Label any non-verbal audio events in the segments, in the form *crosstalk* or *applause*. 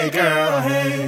Hey girl, hey.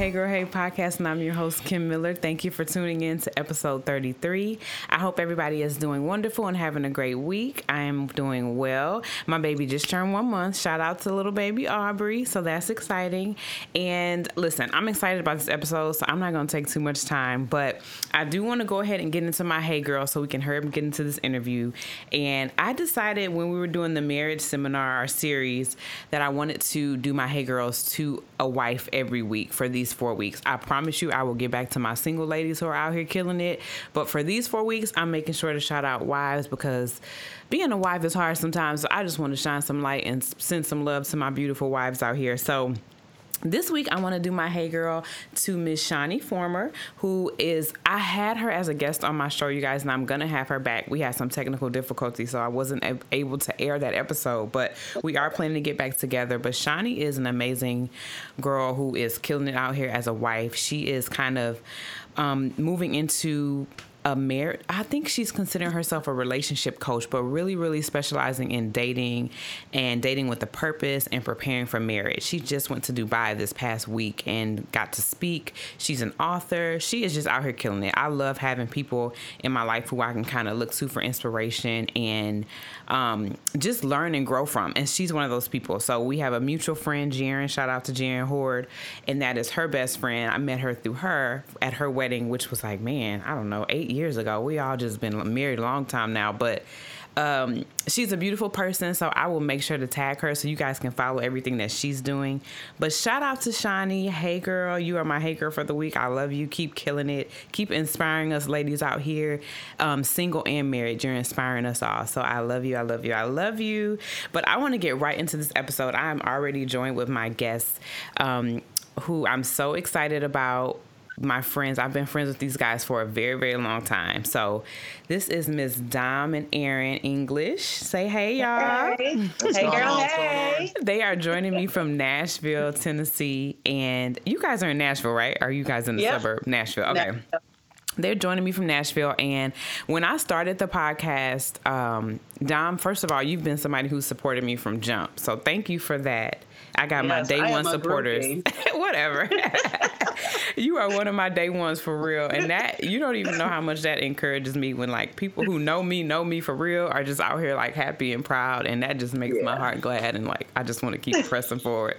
Hey Girl Hey podcast, and I'm your host, Kim Miller. Thank you for tuning in to episode 33. I hope everybody is doing wonderful and having a great week. I am doing well. My baby just turned one month. Shout out to little baby Aubrey. So that's exciting. And listen, I'm excited about this episode, so I'm not going to take too much time, but I do want to go ahead and get into my Hey Girl so we can hurry up and get into this interview. And I decided when we were doing the marriage seminar, our series, that I wanted to do my Hey Girls to a wife every week for these four weeks. I promise you, I will get back to my single ladies who are out here killing it. But for these four weeks, I'm making sure to shout out wives because being a wife is hard sometimes. So I just want to shine some light and send some love to my beautiful wives out here. So, this week, I want to do my Hey Girl to Miss Shawnee Former, who is, I had her as a guest on my show, you guys, and I'm going to have her back. We had some technical difficulties, so I wasn't able to air that episode, but we are planning to get back together. But Shawnee is an amazing girl who is killing it out here as a wife. She is kind of um, moving into a marriage i think she's considering herself a relationship coach but really really specializing in dating and dating with a purpose and preparing for marriage. She just went to dubai this past week and got to speak. She's an author. She is just out here killing it. I love having people in my life who i can kind of look to for inspiration and um, just learn and grow from and she's one of those people. So we have a mutual friend Jaren shout out to Jaren Horde and that is her best friend. I met her through her at her wedding which was like man I don't know eight years ago we all just been married a long time now but um, she's a beautiful person, so I will make sure to tag her so you guys can follow everything that she's doing. But shout out to Shawnee. Hey, girl, you are my hey girl for the week. I love you. Keep killing it. Keep inspiring us, ladies out here, um, single and married. You're inspiring us all. So I love you. I love you. I love you. But I want to get right into this episode. I am already joined with my guests, um, who I'm so excited about my friends. I've been friends with these guys for a very, very long time. So this is Miss Dom and Aaron English. Say hey, y'all. Hey, hey girl, hey. They are joining me from Nashville, Tennessee. And you guys are in Nashville, right? Are you guys in the Yep. suburb? Nashville. Okay. They're joining me from Nashville. And when I started the podcast, um, Dom, first of all, you've been somebody who supported me from jump. So thank you for that. I got my day I one supporters. *laughs* Whatever. *laughs* you are one of my day ones for real. And that you don't even know how much that encourages me when like people who know me know me for real are just out here like happy and proud and that just makes my heart glad and like I just want to keep pressing forward.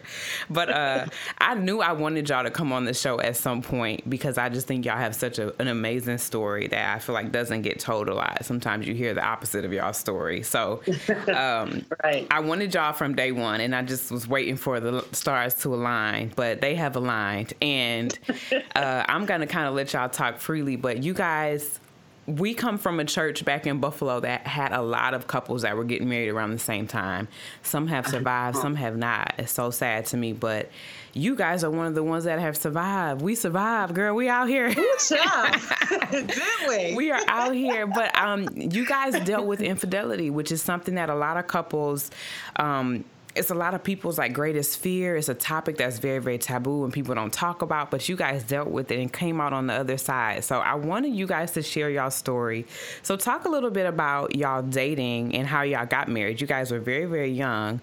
But uh I knew I wanted y'all to come on the show at some point because I just think y'all have such a, an amazing story that I feel like doesn't get told a lot. Sometimes you hear the opposite of y'all's story. So *laughs* um Right. I wanted y'all from day one, and I just was waiting for the stars to align, but they have aligned. And *laughs* uh, I'm gonna kind of let y'all talk freely, but you guys. We come from a church back in Buffalo that had a lot of couples that were getting married around the same time. Some have survived, some have not. It's so sad to me, but you guys are one of the ones that have survived. We survived, girl. We out here. Job. Did we? we are out here but um you guys dealt with infidelity which is something that a lot of couples um it's a lot of people's like greatest fear. It's a topic that's very, very taboo and people don't talk about, but you guys dealt with it and came out on the other side. So I wanted you guys to share y'all story. So talk a little bit about y'all dating and how y'all got married. You guys were very, very young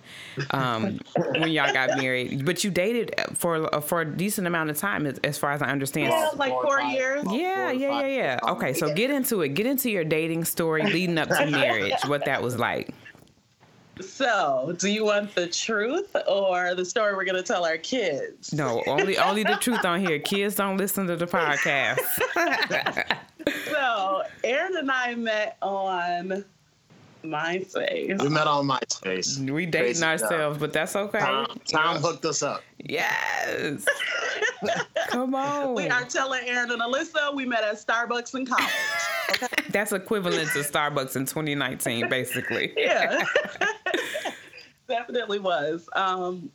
um, *laughs* when y'all got married, but you dated for for a decent amount of time, as, as far as I understand. Yeah, like four years. Yeah, yeah, yeah, yeah. Okay, so get into it. Get into your dating story leading up to *laughs* marriage, what that was like. So, do you want the truth or the story we're going to tell our kids? No, only only the truth on here. Kids don't listen to the podcast. *laughs* So, Aaron and I met on MySpace. We met on MySpace. we dating Crazy ourselves, but that's okay. Tom, Tom hooked us up. Yes. *laughs* Come on. We are telling Aaron and Alyssa we met at Starbucks in college. Okay. That's equivalent to Starbucks in 2019, basically. Yeah. *laughs* Definitely was. Um,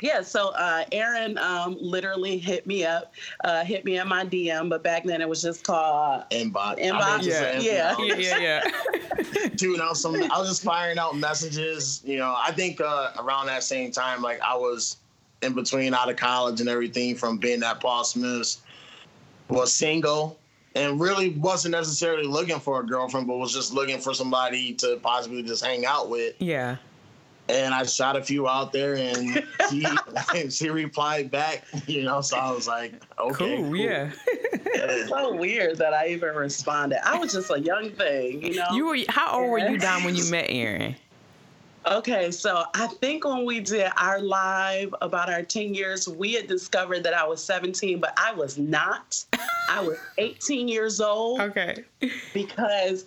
yeah, so uh, Aaron um, literally hit me up, uh, hit me in my DM, but back then it was just called Inbox. Inbox, I mean, yeah. Yeah. Yeah, yeah, *laughs* yeah. Dude, I was, some, I was just firing out messages. You know, I think uh, around that same time, like I was in between out of college and everything from being at Paul Smith's, was single and really wasn't necessarily looking for a girlfriend, but was just looking for somebody to possibly just hang out with. yeah. And I shot a few out there, and she *laughs* she replied back. You know, so I was like, okay, Cool, yeah. It's so weird that I even responded. I was just a young thing, you know. You were how old were you, Dom, when you met Aaron? Okay, so I think when we did our live about our 10 years, we had discovered that I was 17, but I was not. I was 18 years old Okay. because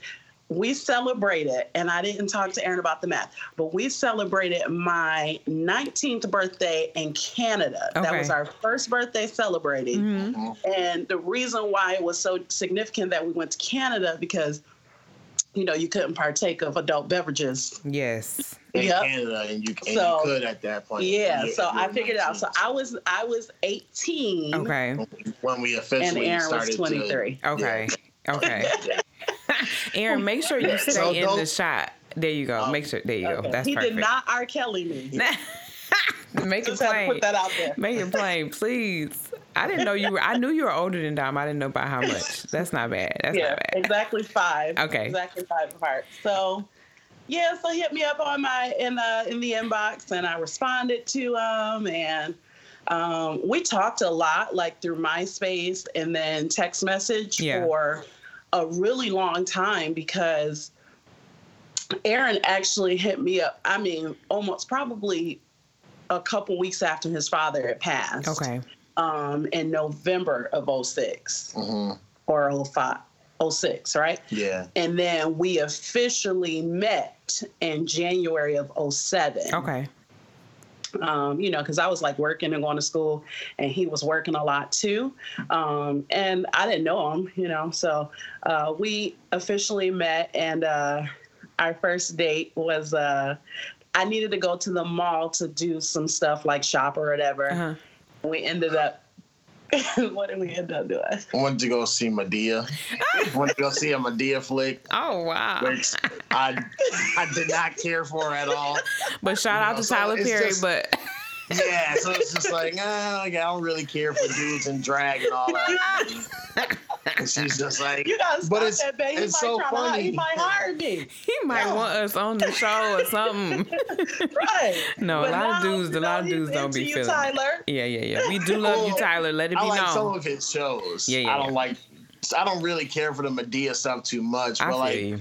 we celebrated, and I didn't talk to Aaron about the math, but we celebrated my 19th birthday in Canada. Okay. That was our first birthday celebrating. Mm-hmm. And the reason why it was so significant that we went to Canada because, you know, you couldn't partake of adult beverages. Yes. in Yep. Canada, and you, and So- you could at that point. Yeah, You- so you I were figured it out. So I was I was 18 Okay. when we officially and Aaron started was 23. To, Okay. Okay. *laughs* Aaron, make sure you stay So in the shot. There you go. Oh, make sure. There you go. Okay. That's he perfect. did not R. Kelly me. *laughs* Make it Just had to plain. put that out there. Make it plain, please. I didn't know you were. I knew you were older than Dom. I didn't know by how much. That's not bad. That's yeah, not bad. exactly five. Okay. Exactly five apart. So yeah, so he hit me up on my in the in the inbox and I responded to him and um, we talked a lot like through MySpace and then text message Yeah. for a really long time because Aaron actually hit me up. I mean, almost probably a couple weeks after his father had passed. Okay. Um, in November of 06 hmm or 05, 06, right? Yeah. And then we officially met in January of 07. Okay. Um, you know, because I was like working and going to school, and he was working a lot too. Um, and I didn't know him, you know. So uh, we officially met, and uh, our first date was uh, I needed to go to the mall to do some stuff like shop or whatever. Uh-huh. We ended up. *laughs* what did we end up doing? Went to go see Madea. *laughs* Went to go see a Madea flick, Oh wow. which I I did not care for at all. But shout out know, to so Tyler it's Perry. just- but *laughs* Yeah, so it's just like, ah, like, I don't really care for dudes and drag and all that. And she's just like, You gotta stop But it's- that, babe. He it's might so try to hire- He might hire me. he might Yeah. want us on the show or *laughs* something. right. *laughs* No, a But lot of dudes- a lot of dudes don't be you, feeling it. Yeah, yeah, yeah. We do love you, *laughs* Tyler. Let it be I be like some of his shows. Yeah, yeah, I don't yeah. like. I don't really care for the Madea stuff too much, but feel like you.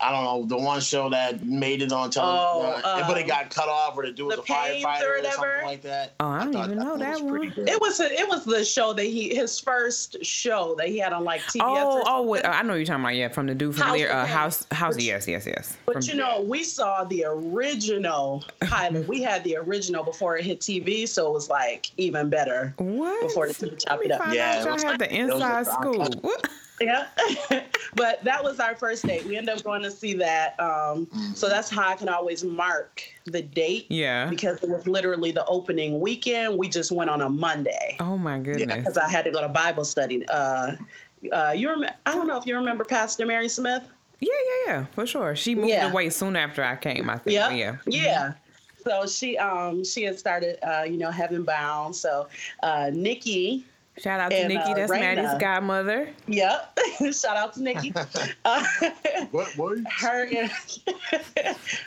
I don't know the one show that made it on television, Oh, uh, but it um, got cut off, or the dude was The a Pains or firefighter or, something like that. Oh, I don't thought even know was that pretty one. good. It was a, it was the show that he his first show that he had on like TBS. Oh, oh, wait. I know what you're talking about. Yeah, from the dude from House there, uh, Payne. House, House. Which- yes, yes, yes. But From- you know, we saw the original pilot. we had the original before it hit TV, so it was like even better. what? before the TV Let chopped me it up. find Yeah, out it y'all had the it was a- inside scoop. *laughs* Yeah. *laughs* but that was our first date. We ended up going to see that. Um, so that's how I can always mark the date Yeah. because it was literally the opening weekend. We just went on a Monday Oh my goodness. because I had to go to Bible study. Uh, uh, you rem- I don't know if you remember Pastor Mary Smith. Yeah, yeah, yeah, for sure. She moved Yeah. away soon after I came. I think. Yep. Yeah. Yeah. So she um she had started uh, you know Heaven Bound. So uh, Nikki Shout out to And, Nikki. uh, That's Raina. Maddie's godmother. Yep. *laughs* Shout out to Nikki. *laughs* Uh, What? What? *laughs* her and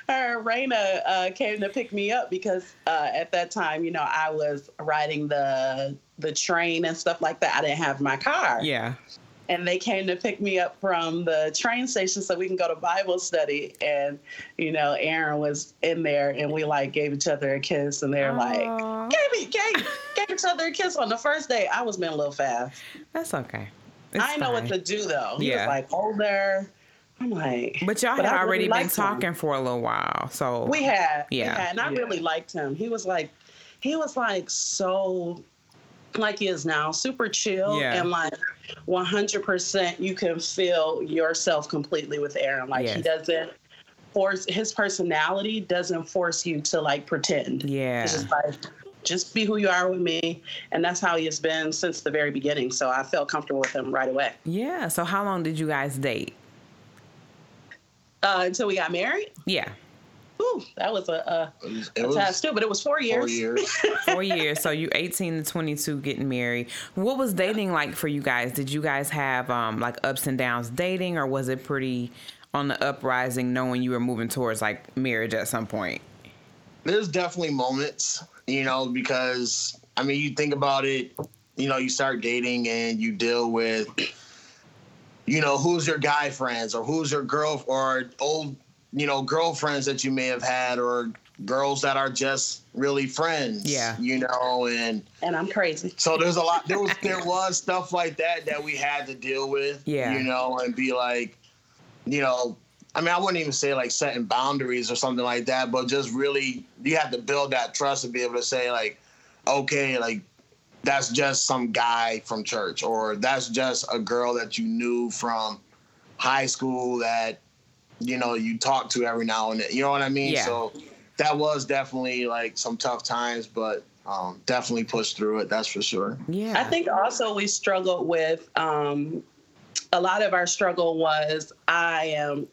her and Raina uh, came to pick me up because uh, at that time, you know, I was riding the the train and stuff like that. I didn't have my car. Yeah. And they came to pick me up from the train station so we can go to Bible study. And, you know, Aaron was in there and we like gave each other a kiss and they're like, Aw, gave, me, gave, gave each other a kiss on the first day. I was being a little fast. That's okay. It's I didn't know what to do though. He Yeah. was like older. I'm like, But y'all But had I really already been liked him. talking for a little while, so We had, Yeah. we had, and I Yeah. really liked him. He was like, he was like so, like he is now, super chill Yeah. and like 100%. You can feel yourself completely with Aaron. Like he doesn't force his personality doesn't force you to like pretend. yeah, It's just like just be who you are with me. And that's how he has been since the very beginning. So I felt comfortable with him right away. Yeah. So how long did you guys date? Uh, until we got married. Yeah. Ooh, that was a, It was, a, it a was test too, but it was four years. four years. *laughs* Four years. So you 18 to 22 getting married. What was dating like for you guys? Did you guys have um, like ups and downs dating, or was it pretty on the uprising, knowing you were moving towards like marriage at some point? There's definitely moments, you know, because I mean, you think about it, you know, you start dating and you deal with, you know, who's your guy friends or who's your girl or old, you know, girlfriends that you may have had or girls that are just really friends. Yeah. You know, and And I'm crazy. so there's a lot there was *laughs* there was stuff like that that we had to deal with. Yeah. You know, and be like, you know, I mean, I wouldn't even say like setting boundaries or something like that, but just really you have to build that trust to be able to say like, okay, like that's just some guy from church, or that's just a girl that you knew from high school that you know you talk to every now and then. You know what I mean? Yeah. So that was definitely like some tough times, but um, definitely pushed through it. That's for sure. Yeah. I think also we struggled with um, a lot of our struggle was I am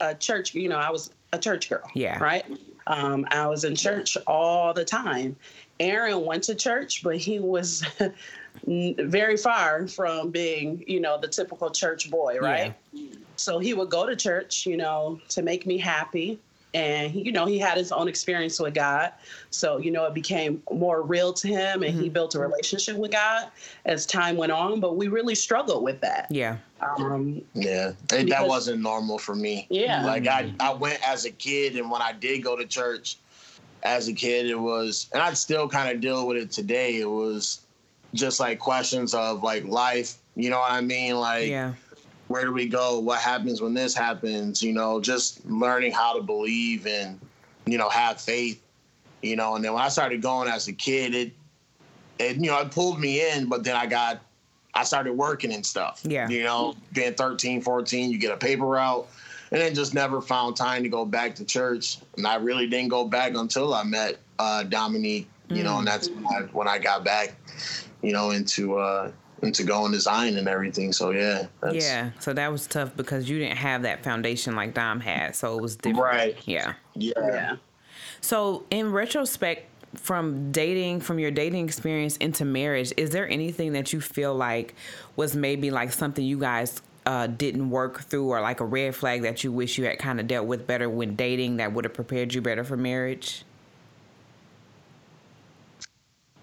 a church, you know, I was a church girl. Yeah. Right. Um, I was in church all the time. Aaron went to church, but he was *laughs* very far from being, you know, the typical church boy, right? So he would go to church, you know, to make me happy. And he, you know, he had his own experience with God. So, you know, it became more real to him and he built a relationship with God as time went on. But we really struggled with that. Yeah. Um, Yeah, it, that wasn't normal for me. Yeah. like I, I went as a kid, and when I did go to church as a kid, it was, and I'd still kind of deal with it today. It was just like questions of like life. You know what I mean? Like, Yeah. Where do we go? What happens when this happens? You know, just learning how to believe and you know have faith. You know, and then when I started going as a kid, it it you know it pulled me in, but then I got I started working and stuff. Yeah. You know, being 13, 14, you get a paper route. And then just never found time to go back to church. And I really didn't go back until I met uh, Dominique, you know, and that's when I, when I got back, you know, into uh, into going design and everything. So yeah. That's, Yeah. So that was tough because you didn't have that foundation like Dom had. So it was different. Right. Yeah. Yeah. yeah. So, in retrospect, from dating, from your dating experience into marriage, is there anything that you feel like was maybe like something you guys uh, didn't work through, or like a red flag that you wish you had kind of dealt with better when dating that would have prepared you better for marriage?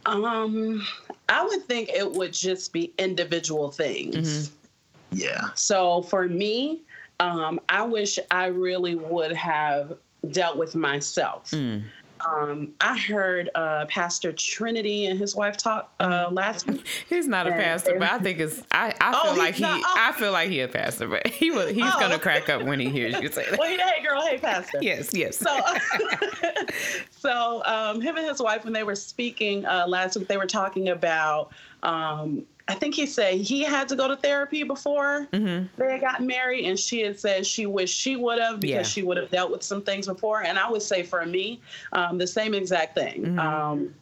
Um, I would think it would just be individual things. Yeah. So for me, um, I wish I really would have dealt with myself. Um, I heard uh, Pastor Trinity and his wife talk uh, last week. He's not a pastor, but I think it's. I, I Oh, feel he's like he. not- oh. I feel like he a pastor, but *laughs* he will. He's Oh. gonna crack up when he hears you say *laughs* that. Well, hey, girl, hey, Pastor. *laughs* Yes. Yes. So, so um, him and his wife, when they were speaking uh, last week, they were talking about. Um, I think he said he had to go to therapy before Mhm. they had gotten married, and she had said she wished she would have because Yeah. she would have dealt with some things before. And I would say for me, um, the same exact thing. Um,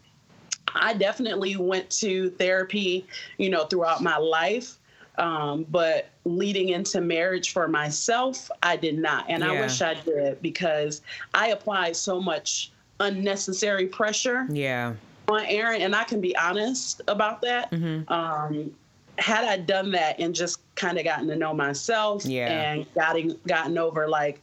I definitely went to therapy, you know, throughout my life. Um, but leading into marriage for myself, I did not. And I wish I did because I applied so much unnecessary pressure Yeah. On Aaron. And I can be honest about that. Mm-hmm. Um, had I done that and just kind of gotten to know myself Yeah. and gotten, gotten over like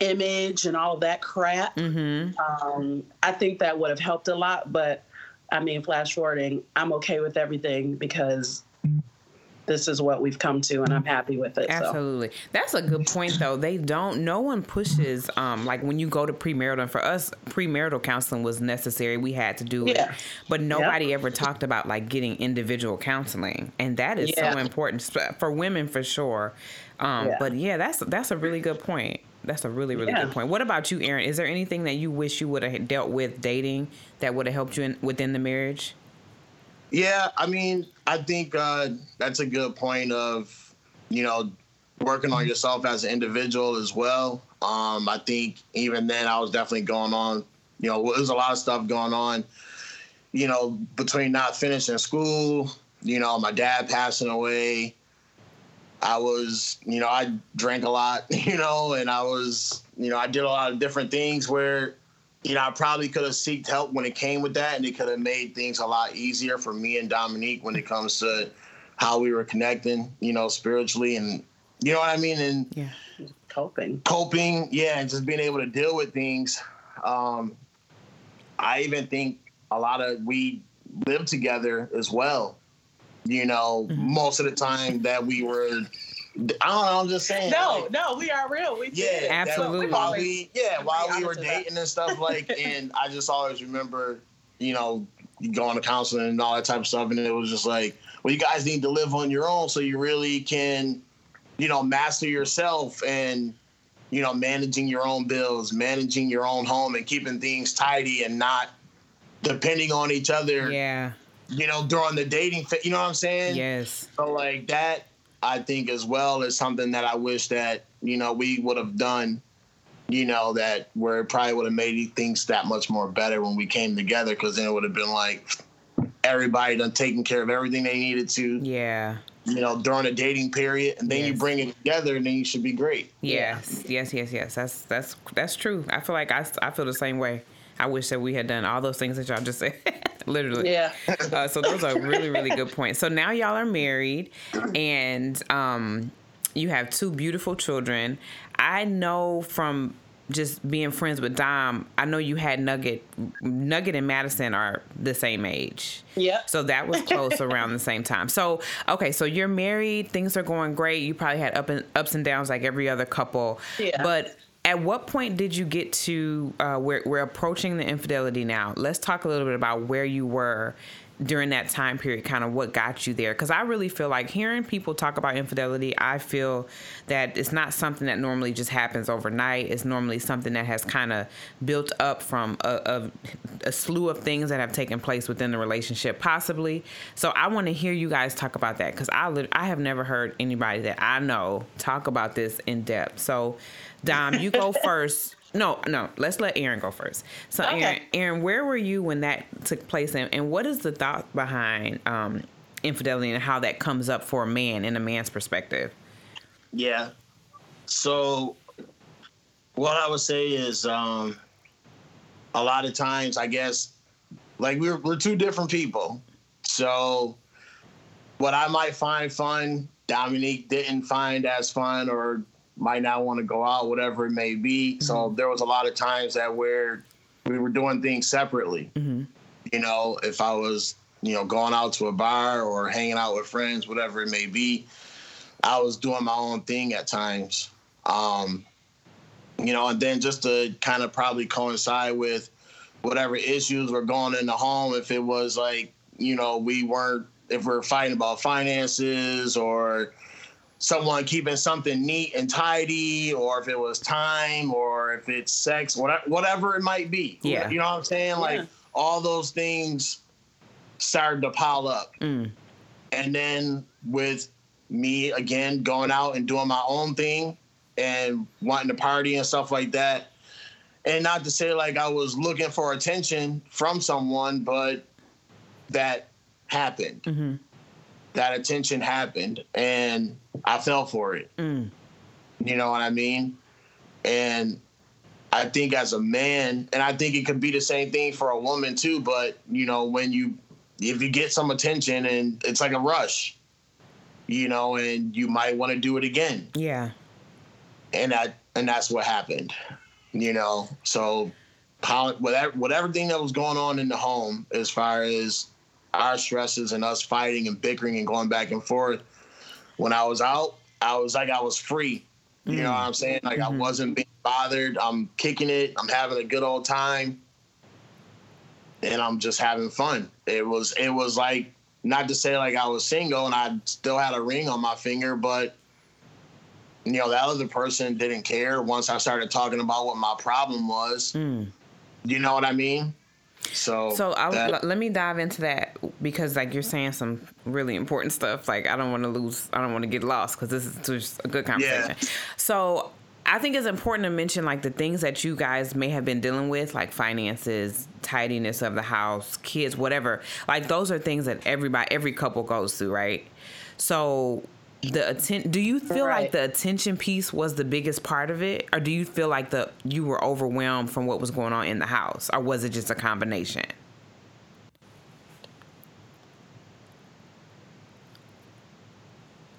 image and all that crap, Mm-hmm. um, I think that would have helped a lot. But I mean, flash forwarding, I'm okay with everything because this is what we've come to, and I'm happy with it. So. Absolutely. That's a good point though. They don't no one pushes um like when you go to premarital and for us premarital counseling was necessary. We had to do Yeah. it. But nobody ever talked about like getting individual counseling. And that is so important for women for sure. Um Yeah. but yeah, that's that's a really good point. That's a really really Yeah. good point. What about you, Aaron? Is there anything that you wish you would have dealt with dating that would have helped you in, within the marriage? Yeah, I mean, I think uh, that's a good point of, you know, working on yourself as an individual as well. Um, I think even then I was definitely going on, you know, there's a lot of stuff going on you know, between not finishing school, you know, my dad passing away, I was, you know, I drank a lot, *laughs* you know, and I was, you know, I did a lot of different things where, you know, I probably could have sought help when it came with that, and it could have made things a lot easier for me and Dominique when it comes to how we were connecting, you know, spiritually, and you know what I mean, and Yeah. Coping. coping, yeah, and just being able to deal with things. Um, I even think a lot of we lived together as well. You know, most of the time that we were, I don't know. I'm just saying. No, like, no, we are real. We yeah, did. that- Absolutely. while we, yeah, while we were with that. dating and stuff like, *laughs* and I just always remember, you know, going to counseling and all that type of stuff, and it was just like, well, you guys need to live on your own so you really can, you know, master yourself and, you know, managing your own bills, managing your own home, and keeping things tidy and not depending on each other. Yeah. You know, during the dating, fa- you know what I'm saying? Yes. So like that, I think as well is something that I wish that you know we would have done. You know that where it probably would have made things that much more better when we came together because then it would have been like everybody done taking care of everything they needed to. Yeah. You know during a dating period, and then you bring it together, and then you should be great. Yes, yes, yes, yes. That's that's that's true. I feel like I, I feel the same way. I wish that we had done all those things that y'all just *laughs* said. Literally. Yeah. Uh, so those are really really good points. So now y'all are married, and um, you have two beautiful children. I know from just being friends with Dom, I know you had Nugget. Nugget and Madison are the same age. Yep. So that was close *laughs* around the same time. So okay, so you're married, things are going great. You probably had up and ups and downs like every other couple. Yeah. But at what point did you get to uh, where we're approaching the infidelity now? Let's talk a little bit about where you were during that time period, kind of what got you there. Because I really feel like hearing people talk about infidelity, I feel that it's not something that normally just happens overnight. It's normally something that has kind of built up from a, a, a slew of things that have taken place within the relationship, possibly. So I want to hear you guys talk about that because I I have never heard anybody that I know talk about this in depth. So Dom, you go *laughs* first. No, no. Let's let Aaron go first. So, Okay. Aaron, Aaron, where were you when that took place, and, and what is the thought behind um, infidelity and how that comes up for a man in a man's perspective? Yeah. So what I would say is um a lot of times I guess like we're we're two different people. So what I might find fun, Dominique didn't find as fun or might not want to go out, whatever it may be. So there was a lot of times that where we were doing things separately. You know, if I was, you know, going out to a bar or hanging out with friends, whatever it may be, I was doing my own thing at times. Um, you know, and then just to kind of probably coincide with whatever issues were going in the home, if it was like, you know, we weren't, if we're fighting about finances or someone keeping something neat and tidy, or if it was time, or if it's sex, whatever, whatever it might be. Yeah. You know what I'm saying? Like Yeah. all those things started to pile up. Mm. And then with me again going out and doing my own thing and wanting to party and stuff like that. And not to say like I was looking for attention from someone, but that happened. Mm-hmm. That attention happened and I fell for it. Mm. You know what I mean? And I think as a man, and I think it could be the same thing for a woman too, but you know, when you if you get some attention and it's like a rush, you know, and you might want to do it again. Yeah. And that and that's what happened. You know, so whatever whatever thing that was going on in the home as far as our stresses and us fighting and bickering and going back and forth, when I was out, I was like I was free. You know what I'm saying? Like I wasn't being bothered. I'm kicking it. I'm having a good old time. And I'm just having fun. It was it was like not to say like I was single and I still had a ring on my finger, but you know, that other person didn't care once I started talking about what my problem was. Mm. You know what I mean? So So I, that- let me dive into that because like you're saying some really important stuff. Like I don't want to lose, I don't want to get lost because this is just a good conversation. So I think it's important to mention like the things that you guys may have been dealing with, like finances, tidiness of the house, kids, whatever. Like those are things that everybody, every couple goes through, right? So the atten- do you feel like the attention piece was the biggest part of it? Or do you feel like the you were overwhelmed from what was going on in the house? Or was it just a combination?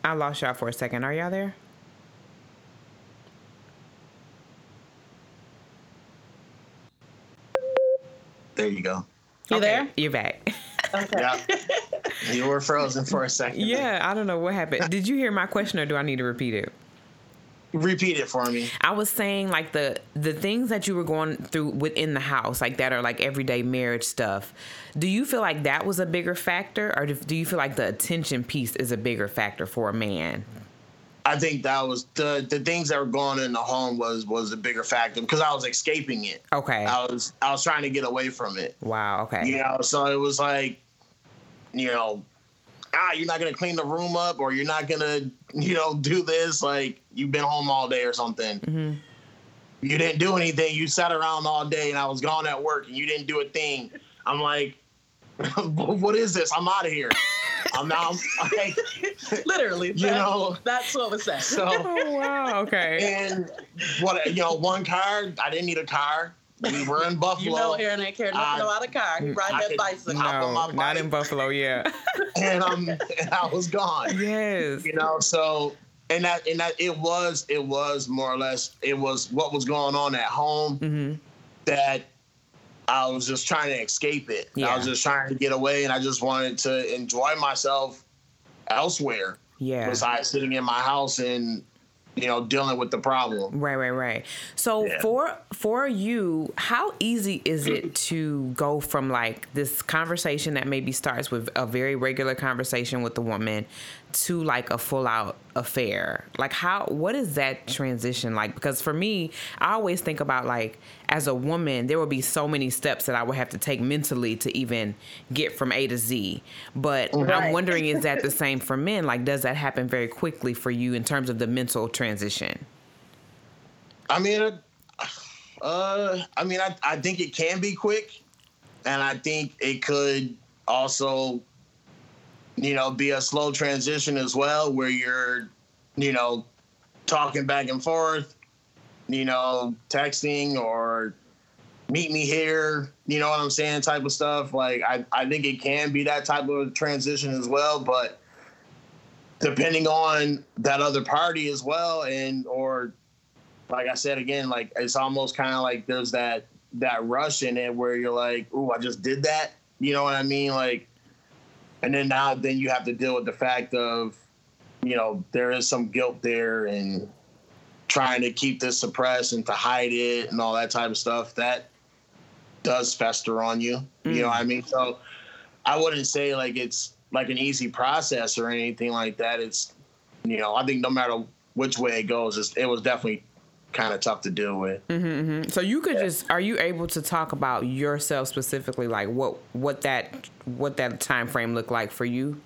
I lost y'all for a second. Are y'all there? There you go. You there? you're back *laughs* Okay. Yeah. *laughs* you were frozen for a second. yeah i don't know what happened did you hear my question or do i need to repeat it Repeat it for me. I was saying like the the things that you were going through within the house, like that are like everyday marriage stuff. Do you feel like that was a bigger factor, or do you feel like the attention piece is a bigger factor for a man? I think that was the the things that were going on in the home was was a bigger factor because I was escaping it. Okay. I was I was trying to get away from it. Wow. Okay. You know, so it was like, you know, ah, you're not gonna clean the room up or you're not gonna, you know, do this. Like you've been home all day or something. Mm-hmm. You didn't do anything. You sat around all day and I was gone at work and you didn't do a thing. I'm like, *laughs* what is this? I'm out of here. *laughs* I'm now like, *laughs* Literally. You that- know. That's what was said. so Oh wow. Okay. and what you know, one car. I didn't need a car. We were in Buffalo. You know Aaron ain't care nothing I- about a car. He ride that could- bicycle. hop on my No, not in. Buffalo. Yeah. *laughs* and um and I was gone. yes. You know, so and that and that it was it was more or less it was what was going on at home hmm that I was just trying to escape it. I was just trying to get away and I just wanted to enjoy myself elsewhere Yeah. besides sitting in my house and you know dealing with the problem. Right, right, right. So Yeah. for for you, how easy is it to go from like this conversation that maybe starts with a very regular conversation with the woman to like a full out affair? Like how what is that transition like? Because for me, I always think about like as a woman, there would be so many steps that I would have to take mentally to even get from A to Z. But I'm wondering is that the *laughs* same for men? Like does that happen very quickly for you in terms of the mental transition? I mean, uh, I mean, I, I think it can be quick, and I think it could also, you know, be a slow transition as well, where you're, you know, talking back and forth, you know, texting or meet me here, you know what I'm saying, type of stuff. Like, I, I think it can be that type of transition as well, but depending on that other party as well, and or like I said again, like it's almost kind of like there's that that rush in it where you're like, "Ooh, I just did that." You know what I mean? Like, and then now then you have to deal with the fact of, you know, there is some guilt there and trying to keep this suppressed and to hide it and all that type of stuff. That does fester on you. You know what I mm. mean? So I wouldn't say like it's like an easy process or anything like that. It's, you know, I think no matter which way it goes, it's, it was definitely kind of tough to deal with. mm-hmm So you could just are you able to talk about yourself specifically like what what that what that time frame looked like for you?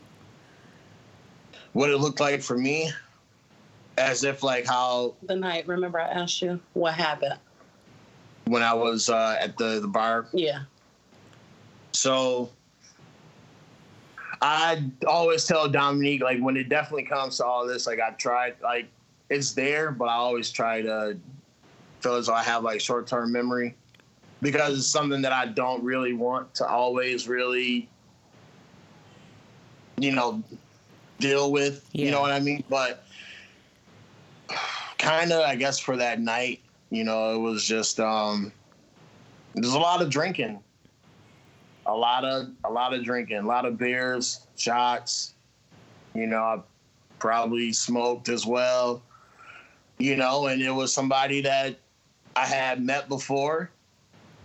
What it looked like for me, as if like how The night, remember I asked you what happened? when I was uh, at the the bar. Yeah. So I always tell Dominique like when it definitely comes to all this, like I've tried like it's there, but I always try to feel as though I have like short term memory because it's something that I don't really want to always really, you know, deal with. You know what I mean? But kind of, I guess, for that night, you know, it was just um, there's a lot of drinking a lot of a lot of drinking, a lot of beers, shots. You know, I probably smoked as well. You know, and it was somebody that I had met before.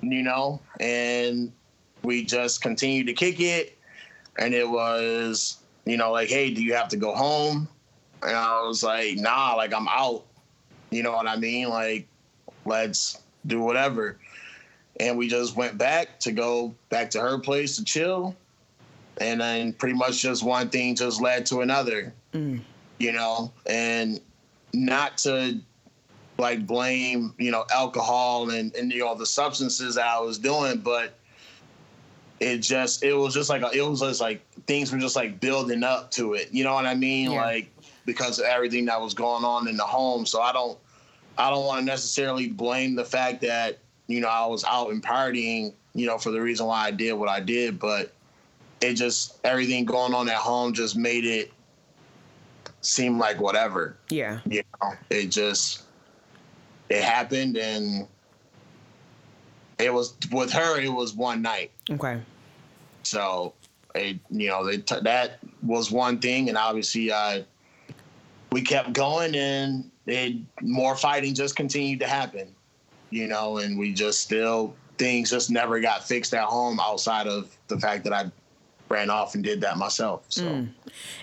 You know, and we just continued to kick it, and it was you know like, hey, do you have to go home? And I was like, nah, like I'm out. You know what I mean? Like, let's do whatever and we just went back to go back to her place to chill and then pretty much just one thing just led to another mm. you know and not to like blame you know alcohol and and you know the substances that I was doing, but it just it was just like a, it was just like things were just like building up to it. You know what I mean? Yeah. Like because of everything that was going on in the home. So I don't I don't want to necessarily blame the fact that you know I was out and partying. You know for the reason why I did what I did, but it just everything going on at home just made it seem like whatever. Yeah. You know, it just it happened and it was with her. It was one night, Okay. so it you know they t- that was one thing, and obviously uh, we kept going, and it more fighting just continued to happen. You know, and we just still things just never got fixed at home outside of the fact that I ran off and did that myself. So. Mm.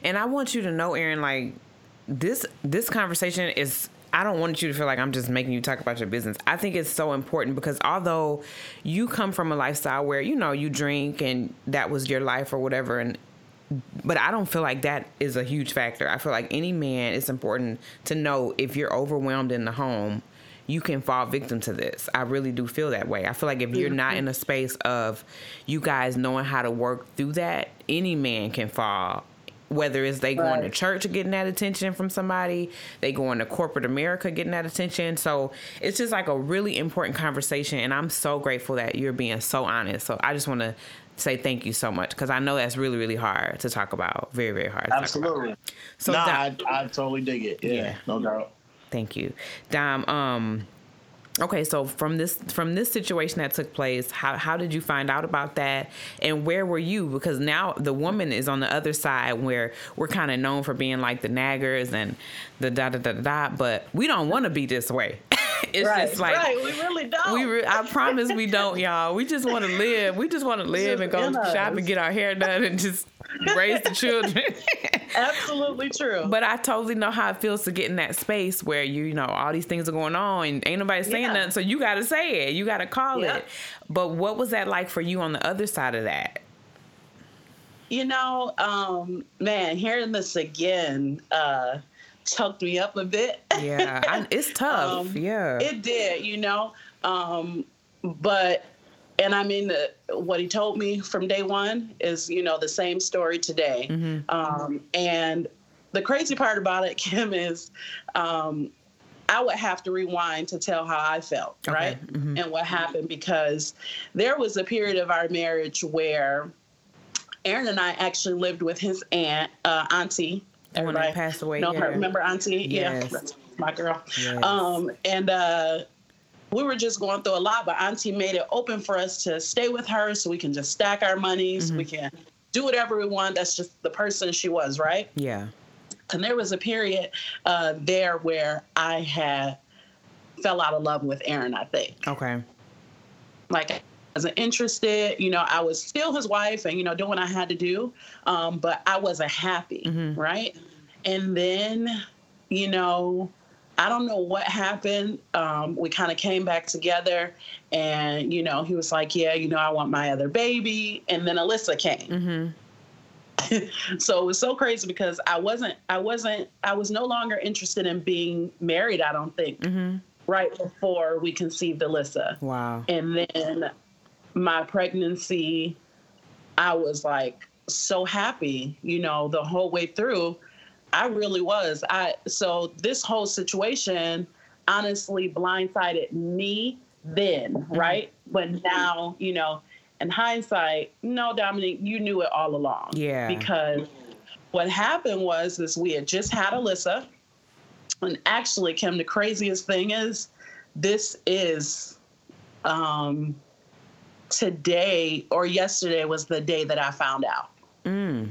And I want you to know, Aaron, like this this conversation is I don't want you to feel like I'm just making you talk about your business. I think it's so important because although you come from a lifestyle where, you know, you drink and that was your life or whatever and but I don't feel like that is a huge factor. I feel like any man it's important to know if you're overwhelmed in the home, you can fall victim to this. I really do feel that way. I feel like if you're not in a space of you guys knowing how to work through that, any man can fall. Whether it's they going to church or getting that attention from somebody, they going to corporate America getting that attention. So it's just like a really important conversation, and I'm so grateful that you're being so honest. So I just want to say thank you so much because I know that's really really hard to talk about. Very very hard. To Talk Absolutely. about. So nah, Dom- I, I totally dig it. Yeah, Yeah. no doubt. Thank you, Dom. Um, okay, so from this from this situation that took place, how how did you find out about that, and where were you? Because now the woman is on the other side, where we're kind of known for being like the naggers and the da da da da, da but we don't want to be this way. *laughs* *laughs* it's right, just like. right. We really don't. We re- I promise we don't, *laughs* y'all. We just want to live. We just want to live and go shop and get our hair done and just raise the children. *laughs* Absolutely true. But I totally know how it feels to get in that space where you, you know, all these things are going on and ain't nobody saying Yeah. nothing. So you got to say it. You got to call Yeah. it. But what was that like for you on the other side of that? you know, um, man, hearing this again uh, choked me up a bit. Yeah, I, it's *laughs* tough. Um, yeah. It did, you know. Um, but and I mean the, what he told me from day one is, you know, the same story today. Mm-hmm. Um, and the crazy part about it, *laughs* Kim, is um, I would have to rewind to tell how I felt, Okay. right? Mhm. And what happened because there was a period of our marriage where Aaron and I actually lived with his aunt, uh, auntie. The one that Everybody passed away, know her. Remember auntie? Yes. Yeah, *laughs* that's my girl. Yes. Um, and uh, we were just going through a lot, but auntie made it open for us to stay with her so we can just stack our money, so we Mm-hmm. can do whatever we want. That's just the person she was, right? yeah. And there was a period uh, there where I had fell out of love with Aaron, I think Okay. like wasn't interested. You know, I was still his wife and you know doing what I had to do, um, but I wasn't happy, Mhm. right? And then, you know, I don't know what happened. Um, we kind of came back together, and you know, he was like, "Yeah, you know, I want my other baby," and then Alyssa came. Mm-hmm. *laughs* so it was so crazy because I wasn't, I wasn't, I was no longer interested in being married. I don't think Mm-hmm. right before we conceived Alyssa. Wow. And then my pregnancy, I was like so happy, you know, the whole way through. I really was. I so this whole situation honestly blindsided me then, right? But now, you know, in hindsight, no, Dominique, you knew it all along. Yeah. Because what happened was is we had just had Alyssa. And actually, Kim, the craziest thing is this is um today or yesterday was the day that I found out. Mm.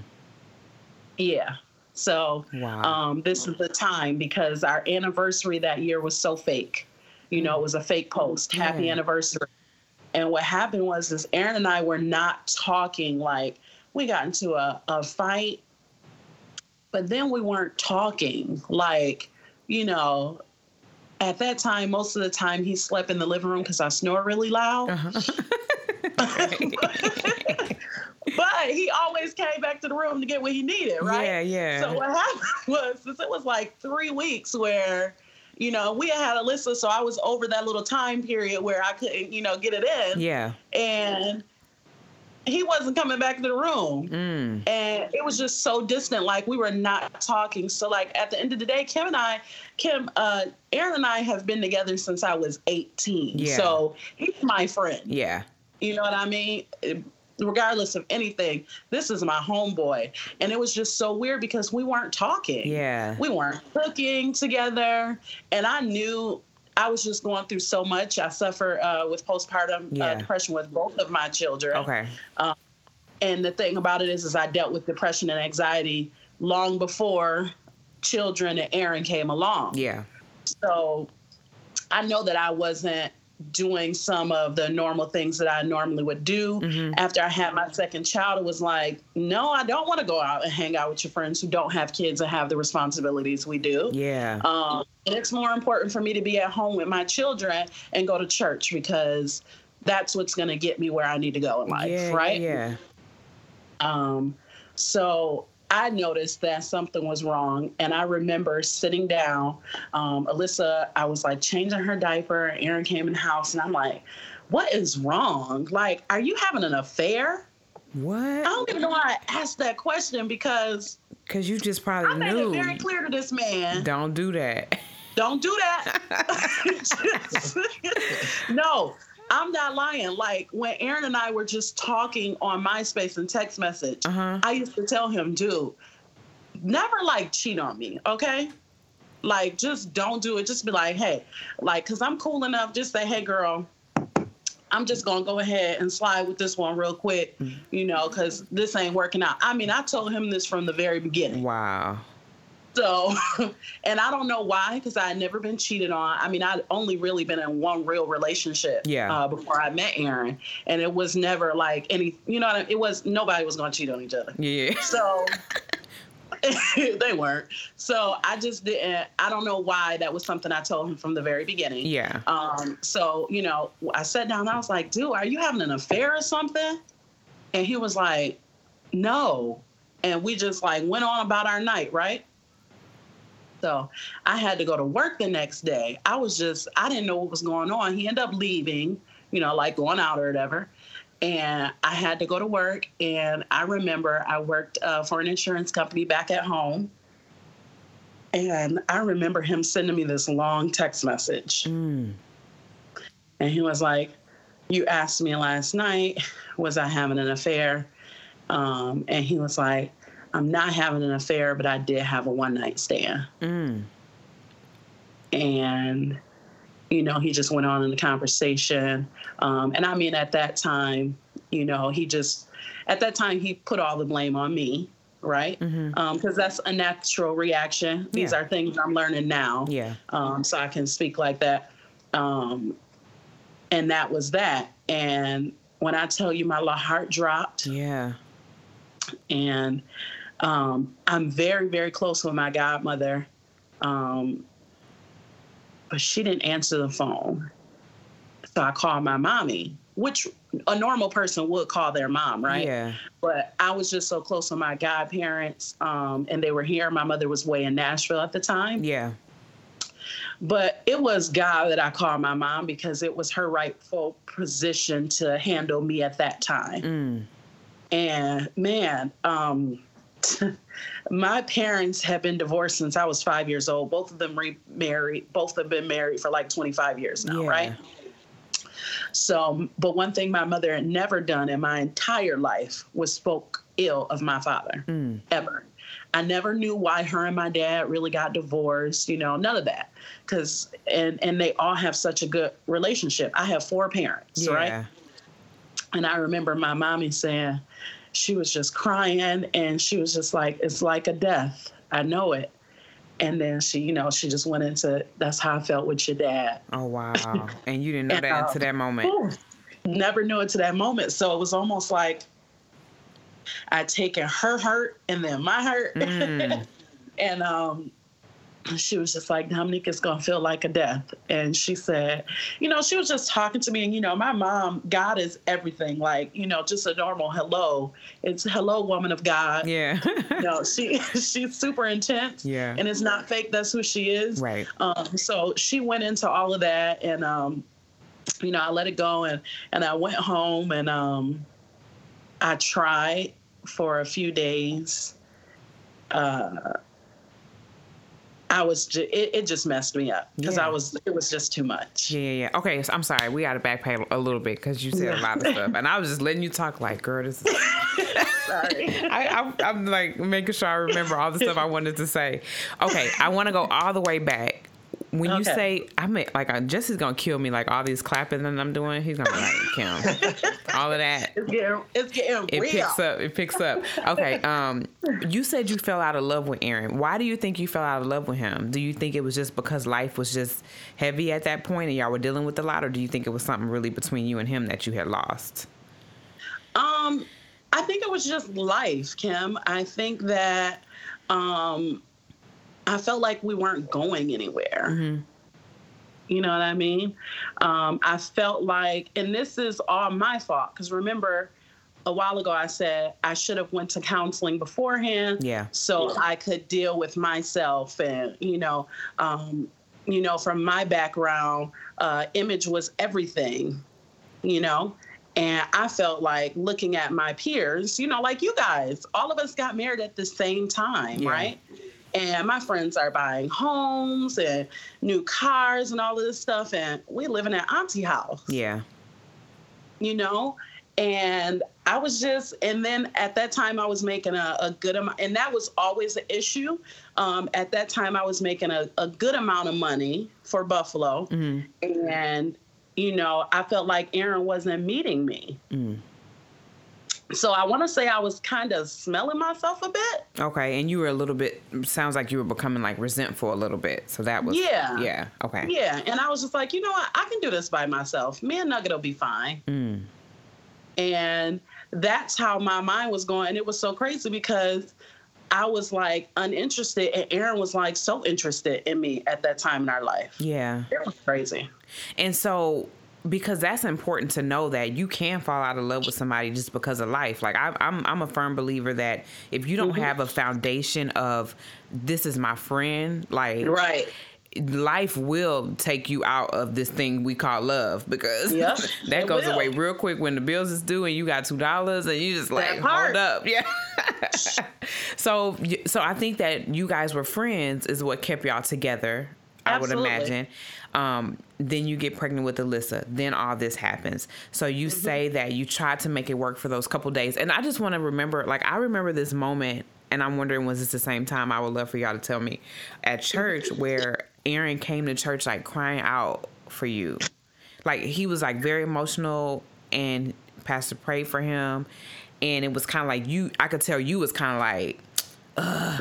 Yeah. So Wow. um, this is the time because our anniversary that year was so fake. You know, it was a fake post. Happy anniversary. And what happened was is Aaron and I were not talking like we got into a, a fight, but then we weren't talking. Like, you know, at that time, most of the time he slept in the living room because I snore really loud. *laughs* but he always came back to the room to get what he needed, right? Yeah, yeah. So what happened *laughs* was, since it was like three weeks where, you know, we had Alyssa, so I was over that little time period where I couldn't, you know, get it in. Yeah. And he wasn't coming back to the room. Mm. And it was just so distant, like we were not talking. So, like at the end of the day, Kim and I, Kim, uh, Aaron and I have been together since I was 18. Yeah. So he's my friend. Yeah. You know what I mean? Regardless of anything, this is my homeboy. And it was just so weird because we weren't talking. Yeah. We weren't cooking together. And I knew I was just going through so much. I suffer uh, with postpartum Yeah. uh, depression with both of my children. Okay. And the thing about it is, is I dealt with depression and anxiety long before children and Aaron came along. Yeah. So I know that I wasn't doing some of the normal things that I normally would do. Mm-hmm. After I had my second child, it was like, no, I don't want to go out and hang out with your friends who don't have kids and have the responsibilities we do. Yeah. Um, and it's more important for me to be at home with my children and go to church because that's what's going to get me where I need to go in life, yeah. right? Yeah. Um, so I noticed that something was wrong. And I remember sitting down, um, Alyssa, I was like changing her diaper. Aaron came in the house, and I'm like, what is wrong? Like, are you having an affair? What? I don't even know why I asked that question because Because you just probably knew. I made knew. it very clear to this man Don't do that. don't do that. *laughs* *laughs* no, I'm not lying. Like when Aaron and I were just talking on MySpace and text message, Uh huh. I used to tell him, dude, never like cheat on me, okay? Like just don't do it. Just be like, hey, like, cause I'm cool enough. Just say, hey, girl. I'm just gonna go ahead and slide with this one real quick, you know, because this ain't working out. I mean, I told him this from the very beginning. Wow. So, *laughs* and I don't know why, because I had never been cheated on. I mean, I'd only really been in one real relationship Yeah. uh, before I met Aaron, and it was never like any, you know, what I- it was nobody was going to cheat on each other. Yeah. So *laughs* they weren't. So I just didn't. I don't know why that was something I told him from the very beginning. Yeah. Um. So you know, I sat down. and I was like, "Dude, are you having an affair or something?" And he was like, "No." And we just like went on about our night, right? So I had to go to work the next day. I was just, I didn't know what was going on. He ended up leaving, you know, like going out or whatever. And I had to go to work. And I remember I worked uh, for an insurance company back at home. And I remember him sending me this long text message. Mm. And he was like, You asked me last night, was I having an affair? Um, and he was like, I'm not having an affair, but I did have a one night stand. Mm. And, you know, he just went on in the conversation. Um, and I mean, at that time, you know, he just, at that time, he put all the blame on me, right? Because Mm-hmm. that's a natural reaction. These Yeah. are things I'm learning now Yeah. um, so I can speak like that. Um, and that was that. And when I tell you my little heart dropped, Yeah. and um, I'm very, very close with my godmother, um, but she didn't answer the phone. So I called my mommy, which a normal person would call their mom, right? Yeah. But I was just so close with my godparents, um, and they were here. My mother was way in Nashville at the time. Yeah. But it was God that I called my mom because it was her rightful position to handle me at that time. Mm. And man, um, *laughs* my parents have been divorced since I was five years old. Both of them remarried. Both have been married for like 25 years now, Yeah. right? So, but one thing my mother had never done in my entire life was spoke ill of my father, Mm. ever. I never knew why her and my dad really got divorced, you know, none of that. Cause, and, and they all have such a good relationship. I have four parents, Yeah. right? And I remember my mommy saying she was just crying and she was just like, it's like a death. I know it. And then she, you know, she just went into that's how I felt with your dad. Oh wow. And you didn't know And, that uh, until that moment. Never knew it to that moment. So it was almost like I'd taken her hurt and then my hurt. Mm. *laughs* and um she was just like, Dominique is going to feel like a death. And she said, you know, she was just talking to me. And, you know, my mom, God is everything. Like, you know, just a normal hello. It's hello, woman of God. Yeah. You know, she *laughs* she's super intense. Yeah. And it's not fake. That's who she is. right. Um, so she went into all of that. And, um, you know, I let it go. And, and I went home and um, I tried for a few days. Uh, I was ju- it, it just messed me up because Yeah. I was it was just too much. Yeah, yeah, yeah. Okay, so I'm sorry. We got to backpedal a little bit because you said a lot of *laughs* stuff, and I was just letting you talk. Like, girl, this is. *laughs* *laughs* Sorry. I, I'm, I'm like making sure I remember all the stuff I wanted to say. Okay, I want to go all the way back. When you say, I mean, like, Jesse's gonna kill me. Like all these clapping that I'm doing, he's gonna be like, Kim, *laughs* all of that. It's getting it's getting It real. picks up. It picks up. Okay. Um, you said you fell out of love with Aaron. Why do you think you fell out of love with him? Do you think it was just because life was just heavy at that point and y'all were dealing with a lot, or do you think it was something really between you and him that you had lost? Um, I think it was just life, Kim. I think that um, I felt like we weren't going anywhere. Mm-hmm. You know what I mean? Um, I felt like, and this is all my fault because remember, a while ago I said I should have went to counseling beforehand, Yeah. so I could deal with myself and you know, um, you know, from my background, uh, image was everything, you know. And I felt like looking at my peers, you know, like you guys, all of us got married at the same time, Yeah. right? And my friends are buying homes and new cars and all of this stuff. And we live in an auntie house, Yeah. you know? And I was just, and then at that time I was making a, a good amount, and that was always an issue. Um, at that time I was making a, a good amount of money for Buffalo. Mhm. And, you know, I felt like Aaron wasn't meeting me. Mm. So I want to say I was kind of smelling myself a bit. Okay, and you were a little bit. Sounds like you were becoming like resentful a little bit. So that was. Yeah. Yeah. Okay. Yeah. And I was just like, you know what? I can do this by myself. Me and Nugget will be fine. Mm. And that's how my mind was going. And it was so crazy because I was like uninterested, and Aaron was like so interested in me at that time in our life. Yeah. It was crazy. And so, because that's important to know that you can fall out of love with somebody just because of life. Like I, I'm, I'm a firm believer that if you don't Mm-hmm. have a foundation of this is my friend, like Right. life will take you out of this thing we call love because Yep, *laughs* that goes will. away real quick when the bills is due and you got two dollars and you just like hold up *laughs* yeah so so i think that you guys were friends is what kept y'all together i would imagine um then you get pregnant with alyssa. Then all this happens. So you Mm-hmm. say that you tried to make it work for those couple days. And i just want to remember like i remember this moment and i'm wondering was this the same time? I would love for y'all to tell me. At church where aaron came to church like crying out for you. Like he was like very emotional and pastor prayed for him. And it was kind of like you i could tell you was kind of like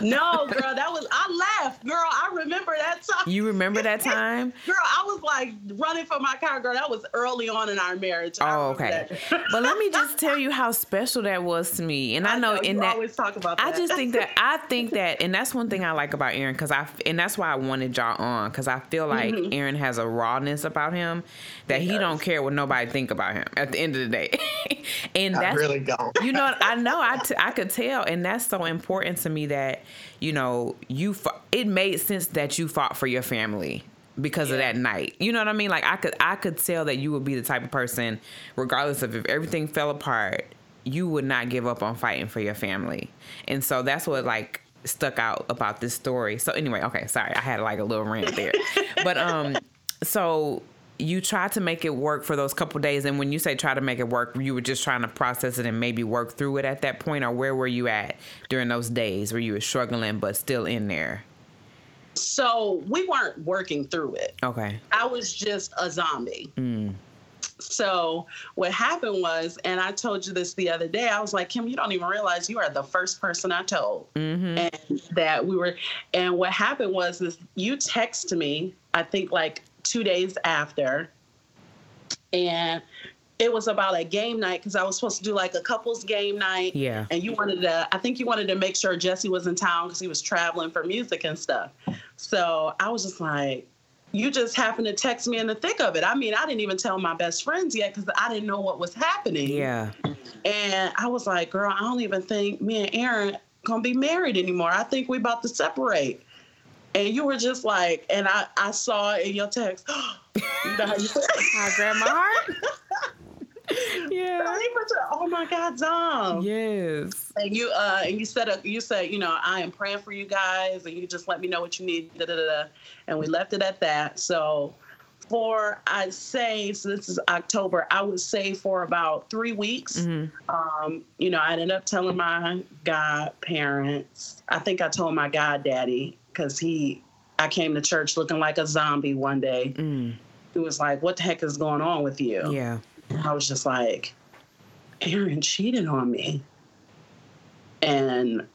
No, girl, that was I laughed, girl. I remember that time. you remember that *laughs* time Girl, I was like running for my car, girl. That was early on in our marriage. Oh okay *laughs* but let me just *laughs* tell you how special that was to me and i know in you that always talk about that. I just think that I think that, and that's one thing I like about Aaron because I and that's why I wanted y'all on because I feel like mm-hmm. Aaron has a rawness about him that he, does. don't care what nobody think about him at the end of the day, and I that's really don't. you know I know I, t- I could tell, and that's so important to me that you know you fought, it made sense that you fought for your family because of that night. You know what I mean? Like I could I could tell that you would be the type of person, regardless of if everything fell apart, you would not give up on fighting for your family. And so that's what like stuck out about this story. So anyway, okay, sorry, I had like a little rant there. *laughs* but um so you tried to make it work for those couple days and when you say try to make it work you were just trying to process it and maybe work through it at that point or where were you at during those days where you were struggling but still in there so we weren't working through it. okay I was just a zombie. mm. So what happened was, and I told you this the other day, I was like, Kim, you don't even realize you are the first person I told. mm-hmm. And that we were and what happened was this you text me, I think like two days after, and it was about a game night because I was supposed to do like a couples game night. Yeah. And you wanted to, I think you wanted to make sure Jesse was in town because he was traveling for music and stuff. So I was just like, you just happened to text me in the thick of it. I mean, I didn't even tell my best friends yet because I didn't know what was happening. Yeah. And I was like, girl, I don't even think me and Aaron gonna be married anymore. I think we about to separate. And you were just like, and I, I saw in your text. *gasps* you know how you I grabbed my heart. yeah. You were just, oh my God, Dom. Yes. And you uh and you said uh, you said, you know, I am praying for you guys and you just let me know what you need. Da, da, da, da. And we left it at that. So for I'd say so this is October, I would say for about three weeks. Mm-hmm. Um, you know, I ended up telling my godparents. I think I told my goddaddy because he I came to church looking like a zombie one day. Mm. He was like, What the heck is going on with you? Yeah. I was just like, Aaron cheated on me. And,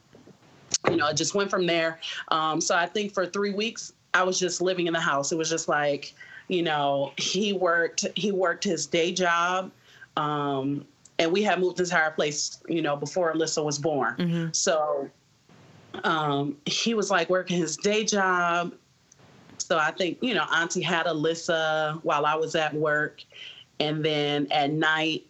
you know, it just went from there. Um, so I think for three weeks, I was just living in the house. It was just like, you know, he worked, he worked his day job. Um, and we had moved this entire place, you know, before Alyssa was born. Mm-hmm. So um, he was like working his day job. So I think, you know, Auntie had Alyssa while I was at work. And then at night,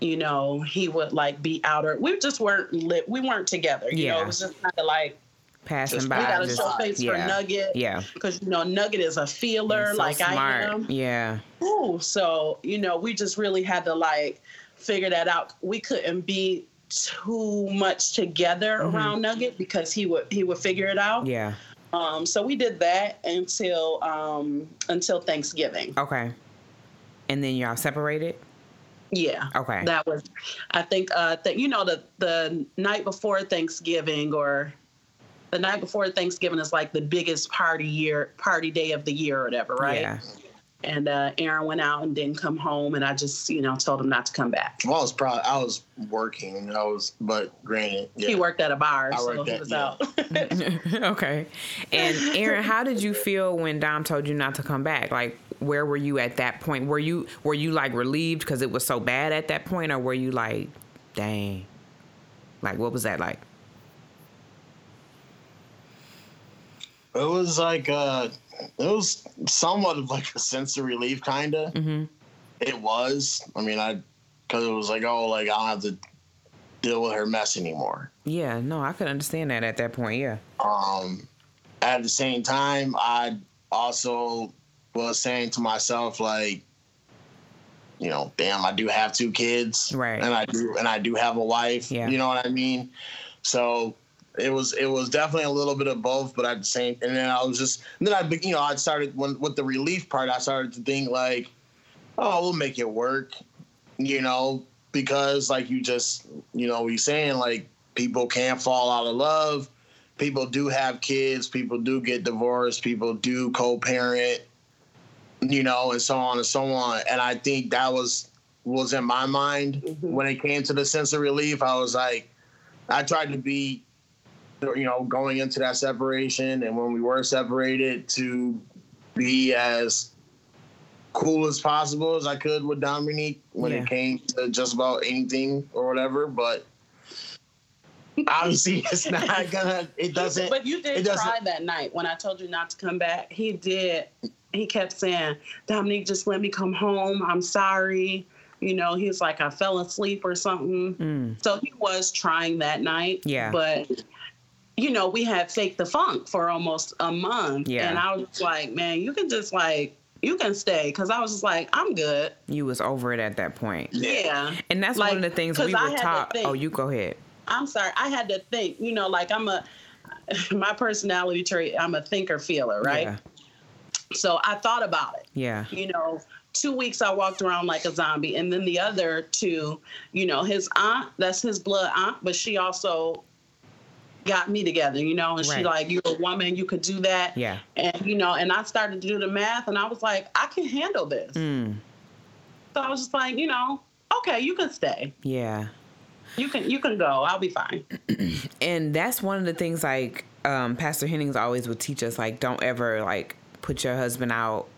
you know, he would like be out or we just weren't lit. We weren't together. You know, Yeah. it was just kind of like Passing Just- by. we got just- show face yeah. for Nugget. Yeah. Because, you know, Nugget is a feeler So like I am. Yeah. Ooh, so you know, we just really had to like figure that out. We couldn't be too much together Mhm. around Nugget because he would he would figure it out. Yeah. Um, so we did that until um, until Thanksgiving. Okay. And then y'all separated? Yeah. Okay. That was, I think, uh, that you know, the the night before Thanksgiving or the night before Thanksgiving is like the biggest party year, party day of the year or whatever, right? Yeah. And uh, Aaron went out and didn't come home, and I just, you know, told him not to come back. Well, I was proud. I was working. I was, but granted, yeah. He worked at a bar, I so worked he at- was yeah. out. *laughs* *laughs* okay. And Aaron, how did you feel when Dom told you not to come back? Like, where were you at that point? Were you were you like relieved because it was so bad at that point, or were you like, dang? Like, what was that like? It was like uh it was somewhat of like a sense of relief, kind of. Mm-hmm. It was. I mean, I because it was like, oh, like I don't have to deal with her mess anymore. Yeah. No, I could understand that at that point. Yeah. Um, at the same time, I also was saying to myself, like, you know, damn, I do have two kids, Right. And I do, and I do have a wife. Yeah. You know what I mean? So it was, it was definitely a little bit of both, but at the same, and then I was just, then I, you know, I started when with the relief part, I started to think like, oh, we'll make it work, you know, because like you just, you know, we saying like people can't fall out of love people do have kids, people do get divorced, people do co-parent, you know, and so on and so on. And I think that was was in my mind Mhm. when it came to the sense of relief. I was like, I tried to be, you know, going into that separation, and when we were separated, to be as cool as possible as I could with Dominique when Yeah. it came to just about anything or whatever. But obviously, *laughs* it's not *laughs* gonna. It doesn't. But you did doesn't- try that night when I told you not to come back. He did. He kept saying, Dominique, just let me come home. I'm sorry. You know, he was like, I fell asleep or something. Mm. So he was trying that night. Yeah. But, you know, we had Fake the Funk for almost a month. Yeah. And I was like, man, you can just like, you can stay. Cause I was just like, I'm good. You was over it at that point. Yeah. And that's Like, one of the things we were taught. Oh, you go ahead. I'm sorry. I had to think, you know, like I'm a, *laughs* my personality trait, I'm a thinker feeler, right? Yeah. So I thought about it. Yeah. You know, two weeks I walked around like a zombie. And then the other two, you know, his aunt, that's his blood aunt, but she also got me together, you know, and she like, you're a woman, you could do that. Yeah. And, you know, and I started to do the math and I was like, I can handle this. Mm. So I was just like, you know, okay, you can stay. Yeah. You can you can go. I'll be fine. *clears throat* and that's one of the things like um, Pastor Hennings always would teach us like don't ever like put your husband out.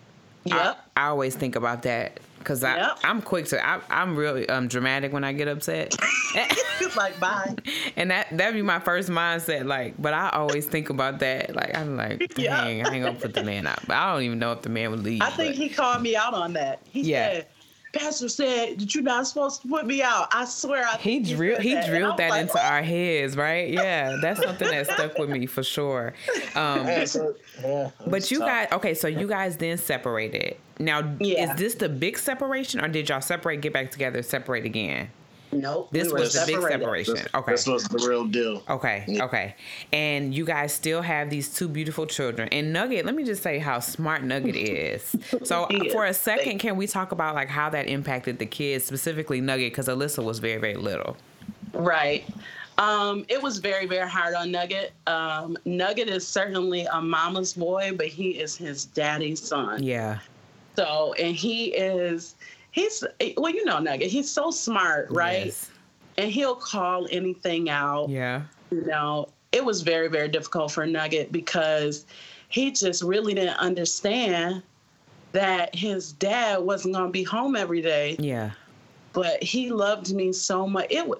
I, I always think about that Cause I, Yep. I'm quick to, I, I'm really um, dramatic when I get upset, *laughs* like bye. *laughs* and that that'd be my first mindset. Like, but I always think about that. Like, I'm like, *laughs* Yeah. dang, I ain't gonna put the man out. But I don't even know if the man would leave. I think but- he called me out on that. He Yeah. said, Pastor said that you're not supposed to put me out. I swear I He think drilled he that. Drilled that like, into our heads, right? Yeah, that's something that stuck with me for sure. Um, Yeah, so, yeah, but you tough. guys, okay, so you guys then separated. Now, Yeah. is this the big separation, or did y'all separate, get back together, separate again? Nope. This we was the big separation. This, Okay. this was the real deal. Okay, Yeah. okay. And you guys still have these two beautiful children. And Nugget, let me just say how smart Nugget is. *laughs* So He is. for a second, Thank- can we talk about like how that impacted the kids, specifically Nugget, because Alyssa was very, very little. Right. Um, it was very, very hard on Nugget. Um, Nugget is certainly a mama's boy, but he is his daddy's son. Yeah. So, and he is, he's, well, you know, Nugget, he's so smart, right? Yes. And he'll call anything out. Yeah. you know, it was very, very difficult for Nugget because he just really didn't understand that his dad wasn't going to be home every day. Yeah. But he loved me so much. It would,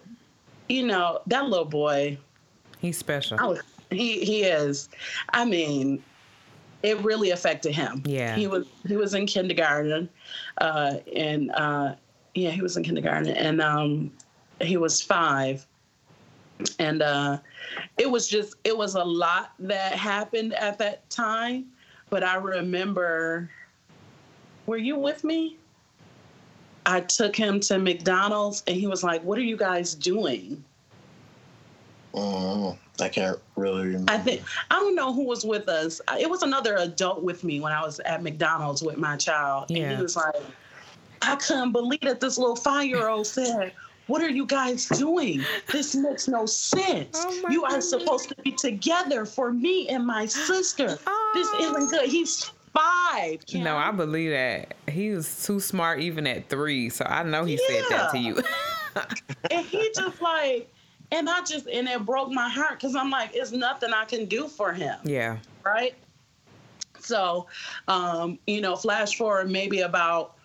you know, that little boy, He's special. I was, he he is. I mean, it really affected him. Yeah. He was he was in kindergarten, uh, and uh, yeah, he was in kindergarten, and um, he was five, and uh, it was just it was a lot that happened at that time. But I remember, were you with me? I took him to McDonald's, and he was like, "What are you guys doing?" Mm, I can't really remember. I think I don't know who was with us. It was another adult with me when I was at McDonald's with my child, and he was like, "I couldn't believe that this little five-year-old said." What are you guys doing? This makes no sense. Oh you are goodness. supposed to be together for me and my sister. This oh. isn't good. He's five. Kim. No, I believe that. He was too smart even at three, so I know he said that to you. *laughs* and he just like, and I just, and it broke my heart because I'm like, it's nothing I can do for him. yeah. right? So, um, you know, flash forward maybe about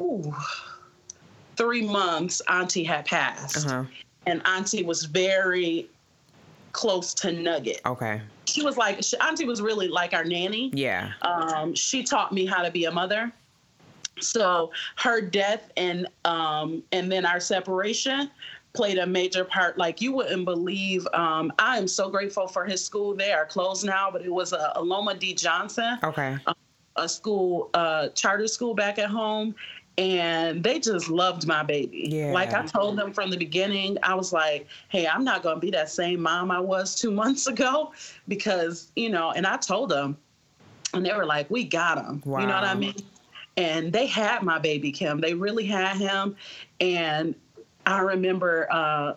ooh, three months, Auntie had passed, Uh-huh. and Auntie was very close to Nugget. Okay. She was like, she, Auntie was really like our nanny. Yeah. Um, she taught me how to be a mother. So her death and um, and then our separation played a major part. Like you wouldn't believe. Um, I am so grateful for his school. They are closed now, but it was a Aloma D Johnson, Okay. a school, uh, charter school back at home, and they just loved my baby. Yeah. Like I told them from the beginning, I was like, "Hey, I'm not gonna be that same mom I was two *laughs* months ago," because you know. And I told them, and they were like, "We got him." Wow. You know what I mean? And they had my baby Kim. They really had him, and I remember uh,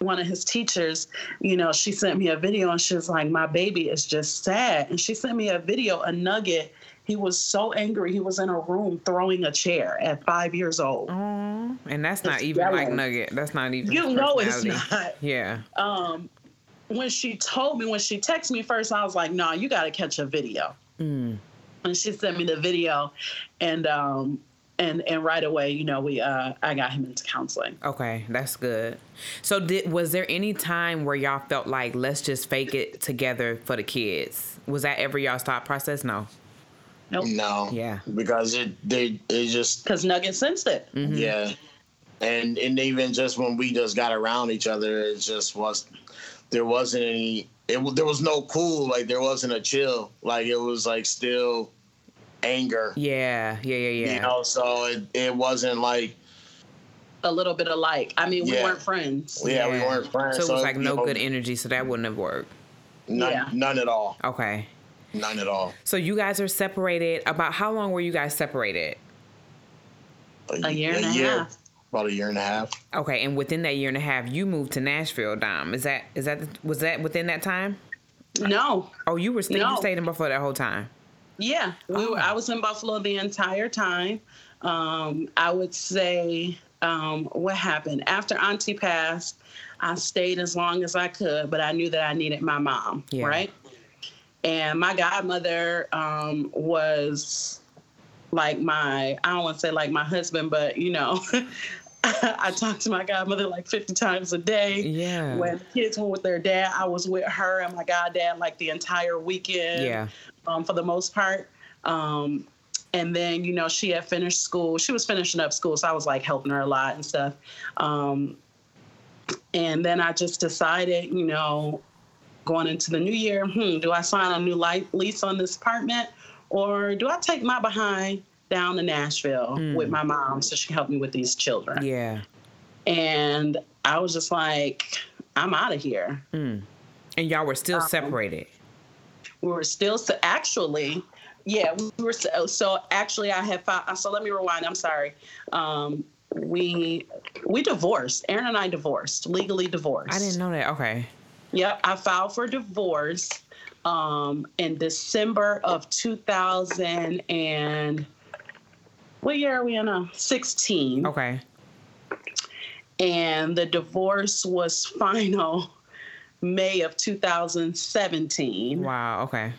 one of his teachers. You know, she sent me a video, and she was like, "My baby is just sad." And she sent me a video, a nugget. He was so angry. He was in a room throwing a chair at five years old. Oh, and that's not It's even like. Nugget. That's not even. You know it's not. Yeah. um, when she told me, when she texted me first, I was like, no, you got to catch a video. Mm. And she sent me the video, and um, and and right away, you know, we uh, I got him into counseling. Okay, that's good. So, did was there any time where y'all felt like let's just fake it together for the kids? Was that ever y'all's thought process? No. Nope, no, Yeah. because it they it just because Nugget sensed it. Mm-hmm. yeah, and and even just when we just got around each other, it just was there wasn't any it w- there was no cool like there wasn't a chill like it was like still anger Yeah. Yeah. Yeah. Yeah. you know so it, it wasn't like A little bit alike. I mean, we Yeah. weren't friends. yeah, we weren't friends So it was like no know, good energy, so that wouldn't have worked. none, Yeah. none at all Okay. none at all So you guys are separated. About how long were you guys separated? A year and a half. about a year and a half Okay, and within that year and a half, you moved to Nashville, Dom. Is that is that was that within that time? No, Oh, you were staying. No. You stayed in Buffalo that whole time. Yeah, we were. I was in Buffalo the entire time. Um, I would say um, what happened after Auntie passed. I stayed as long as I could, but I knew that I needed my mom, Yeah. right? And my godmother um, was like my I don't want to say like my husband, but you know, *laughs* I talked to my godmother like 50 times a day. Yeah. When the kids went with their dad, I was with her and my goddad like the entire weekend. Yeah. Um, for the most part. Um, and then you know she had finished school. She was finishing up school, so I was like helping her a lot and stuff. Um, and then I just decided, you know, going into the new year, hmm, do I sign a new lease on this apartment, or do I take my behind down to Nashville with my mom so she can help me with these children? Yeah. And I was just like, I'm out of here. And y'all were still separated. We were still so actually yeah we were so, so actually i had filed so let me rewind i'm sorry um we we divorced aaron and i divorced legally divorced I didn't know that. Okay. yep i filed for divorce um in december of 2000 and what year are we in now 16 Okay. and the divorce was *laughs* final may of 2017 Wow. Okay.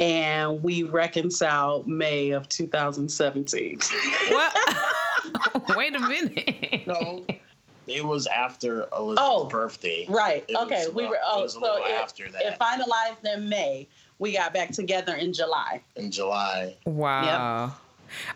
and we reconciled May of 2017. What? *laughs* *laughs* Wait a minute. No, it was after Elizabeth's Oh, birthday. right. It was okay. we about- were. Oh, it Oh, was a so it, after that. it finalized in May. We got back together in July. in July. Wow.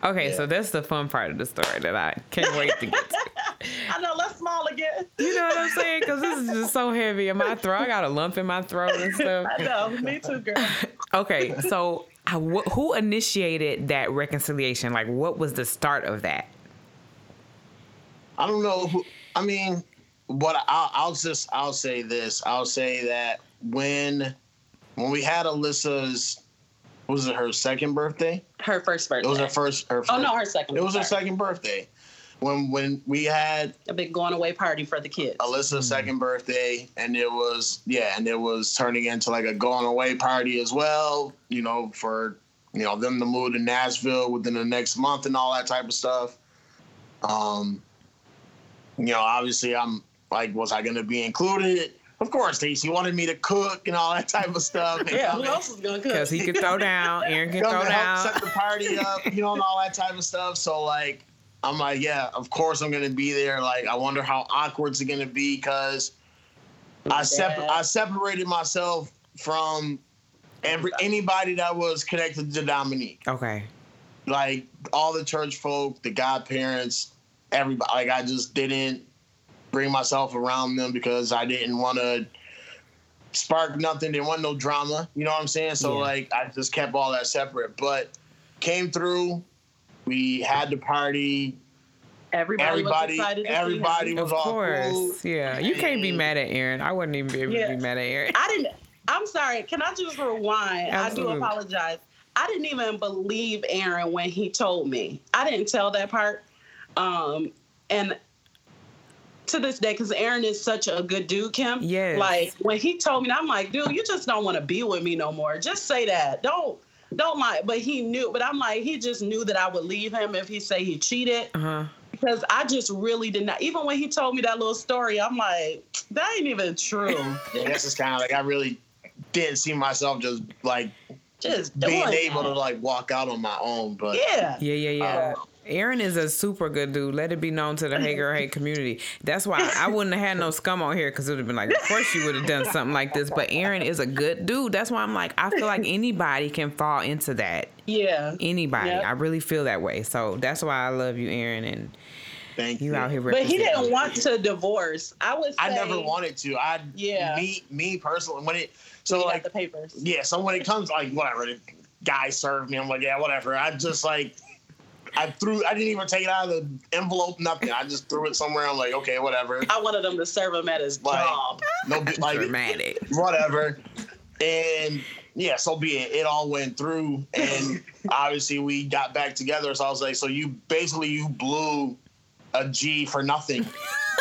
Okay, Yeah. so that's the fun part of the story that I can't wait to get to. *laughs* I know. Let's small again. You know what I'm saying? Because this is just so heavy in my throat. I got a lump in my throat and *laughs* stuff. I know. Me too, girl. *laughs* Okay, so uh, wh- who initiated that reconciliation? Like, what was the start of that? I don't know who. I mean, what I'll, I'll just I'll say this. I'll say that when when we had Alyssa's, was it her second birthday? Her first birthday. It was her first. Her Oh no, her second. It was her second birthday. When when we had A big going away party for the kids. Alyssa's second birthday, and it was yeah, and it was turning into like a going away party as well. You know, for you know them to move to Nashville within the next month and all that type of stuff. Um, you know, obviously, I'm like, was I going to be included? Of course, Stacey wanted me to cook and all that type of stuff. *laughs* Yeah. Who else was gonna cook? Because he could throw down, Aaron can throw down. set the party up, you know, and all that type of stuff. So like, I'm like, yeah, of course I'm gonna be there. Like, I wonder how awkward it's gonna be because I sep- I separated myself from every anybody that was connected to Dominique. Okay. Like all the church folk, the godparents, everybody. Like I just didn't bring myself around them because I didn't want to spark nothing. Didn't want no drama. You know what I'm saying? So Yeah. like I just kept all that separate. But came through. We had the party. everybody, Everybody, was excited. To see everybody was Of all course. cool. Yeah. You can't be mad at Aaron. I wouldn't even be able Yeah. to be mad at Aaron. I didn't. I'm sorry. Can I just rewind? Absolutely. I do apologize. I didn't even believe Aaron when he told me. I didn't tell that part. Um, and to this day, because Aaron is such a good dude, Kim. Yes. Like when he told me, I'm like, dude, you just don't want to be with me no more. Just say that. Don't don't lie. But he knew. But I'm like, he just knew that I would leave him if he say he cheated Uh huh. because I just really did not. Even when he told me that little story, I'm like, that ain't even true. I guess it's kind of like I really didn't see myself just like just being doing able to like walk out on my own. But Yeah. Yeah, yeah, yeah. Oh. Aaron is a super good dude. Let it be known to the Hey Girl Hey community. That's why I wouldn't have had no scum on here because it would have been like, of course you would have done something like this. But Aaron is a good dude. That's why I'm like, I feel like anybody can fall into that. Yeah. Anybody. Yep. I really feel that way. So that's why I love you, Aaron, and thank you you. out here. But he didn't want to divorce. I would say I never wanted to. I Yeah. Me me personally when it so he like the papers. yeah. So when it comes like whatever the guy served me, I'm like yeah whatever. I just like. I threw. I didn't even take it out of the envelope. Nothing. I just threw it somewhere. I'm like, okay, whatever. I wanted them to serve him at his Like, job. No, big- like dramatic. whatever. And yeah, so be it. It all went through, and *laughs* obviously we got back together. So I was like, so you basically you blew a G for nothing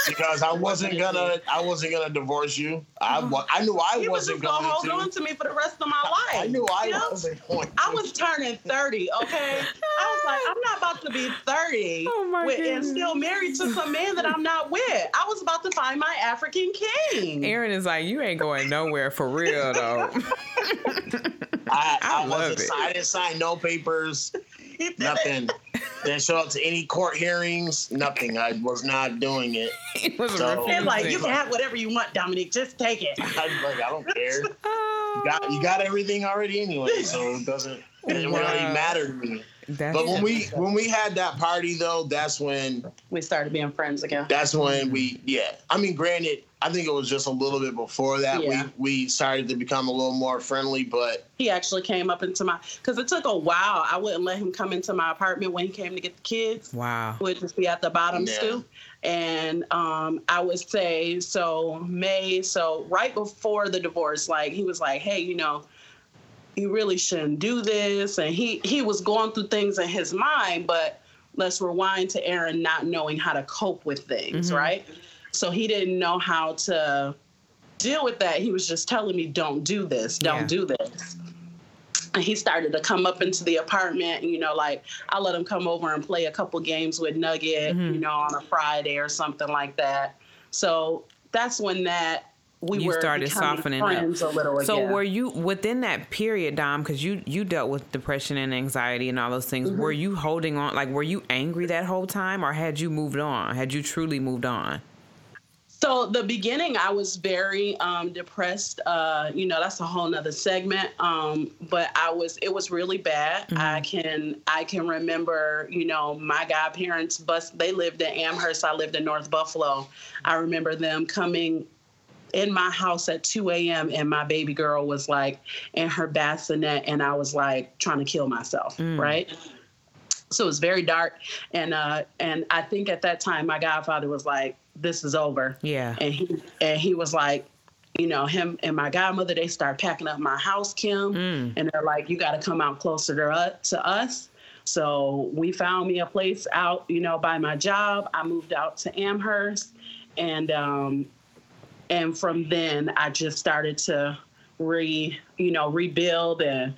because I wasn't gonna I wasn't gonna divorce you. I oh. I knew I He was wasn't just gonna going hold to. on to me for the rest of my life. I knew I you know? wasn't going. I was turning 30, okay? I was like, I'm not about to be 30 Oh with, and still married to some man that I'm not with. I was about to find my African king. Aaron is like, you ain't going nowhere for real though. I, *laughs* I I, wasn't. it. I didn't sign no papers. *laughs* nothing. Didn't show up to any court hearings. Nothing. I was not doing it. *laughs* It was So- refusing. Like, you can have whatever you want, Dominique. Just take it. *laughs* I was like, I don't care. Oh. You Oh, got you got everything already anyway, so it doesn't it Wow. really matter to me. that's But when we when we had that party though, that's when We started being friends again. that's when we yeah. I mean, granted, I think it was just a little bit before that Yeah. we we started to become a little more friendly, but He actually came up into my because it took a while. I wouldn't let him come into my apartment when he came to get the kids. wow. would just be at the bottom Yeah. stoop. And um, I would say, so May, so right before the divorce, like he was like, hey, you know, you really shouldn't do this. And he he was going through things in his mind, but let's rewind to Aaron not knowing how to cope with things, Mhm. right? So he didn't know how to deal with that. He was just telling me, don't do this, don't Yeah. do this. And he started to come up into the apartment, and you know, like I let him come over and play a couple games with Nugget, Mhm. you know, on a Friday or something like that. So that's when that we You were started softening up. a little So again. were you within that period, Dom? Because you you dealt with depression and anxiety and all those things. Mm-hmm. Were you holding on? Like, were you angry that whole time, or had you moved on? Had you truly moved on? So the beginning, I was very um, depressed. Uh, you know, that's a whole nother segment. Um, but I was, it was really bad. I can, I can remember, you know, my godparents bus. They lived in Amherst. I lived in North Buffalo. I remember them coming in my house at 2 a.m. and my baby girl was like in her bassinet, and I was like trying to kill myself. Right. So it was very dark, and uh, and I think at that time my godfather was like, "This is over." Yeah. and he and he was like you know him and my godmother they start packing up my house kim Mm. and they're like you got to come out closer to us, to us so we found me a place out you know by my job i moved out to amherst and um and from then i just started to re you know rebuild and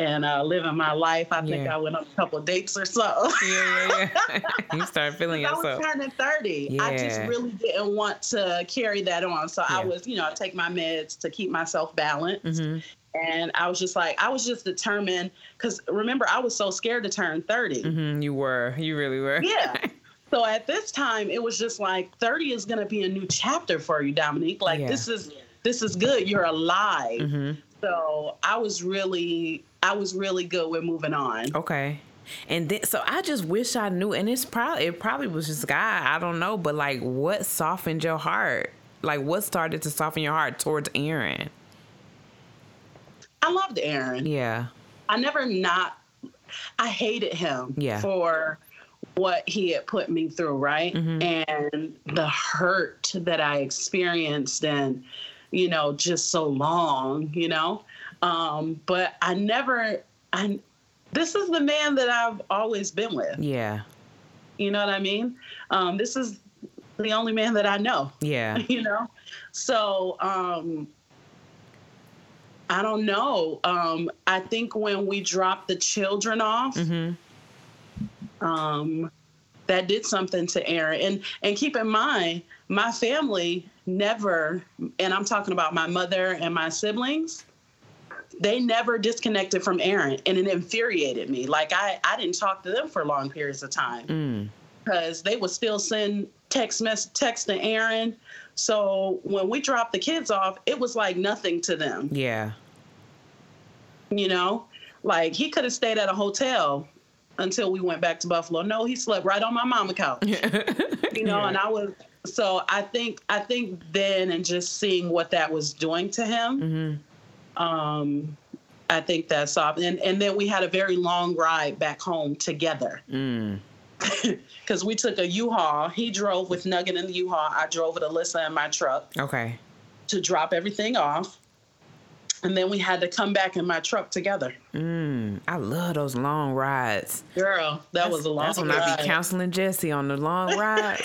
and uh, living my life. I think Yeah. I went on a couple of dates or so. Yeah, yeah, yeah. *laughs* *laughs* you start feeling yourself. I was turning 30. I just really didn't want to carry that on. So I was, you know, I take my meds to keep myself balanced. hmm And I was just like, I was just determined because remember, I was so scared to turn 30. hmm You were. You really were. Yeah. *laughs* So at this time, it was just like 30 is going to be a new chapter for you, Dominique. Like Yeah. this is this is good. You're alive. hmm So I was really I was really good with moving on. Okay. And then, so I just wish I knew, and it's probably it probably was just God, I don't know, but like, what softened your heart? Like, what started to soften your heart towards Aaron? I loved Aaron. Yeah, I never not I hated him Yeah. for what he had put me through, right? Mhm. And the hurt that I experienced and you know, just so long, you know. Um, but I never I this is the man that I've always been with. yeah, You know what I mean? Um, this is the only man that I know. yeah. *laughs* you know so um i don't know um i think when we dropped the children off hmm um that did something to aaron and and keep in mind my family never and i'm talking about my mother and my siblings they never disconnected from aaron and it infuriated me like i i didn't talk to them for long periods of time Mm. because they would still send text mess text to Aaron. So when we dropped the kids off, it was like nothing to them. Yeah. You know, like he could have stayed at a hotel until we went back to Buffalo. No, he slept right on my mama couch. *laughs* You know, and I was so I think I think then and just seeing what that was doing to him, hmm um, I think that's off. And and then we had a very long ride back home together. Mm. *laughs* because we took a U-Haul. He drove with Nugget in the U-Haul. I drove with Alyssa in my truck Okay. to drop everything off. And then we had to come back in my truck together. Mm. I love those long rides. Girl, that was a long That's when I be counseling Jesse on the long *laughs* ride.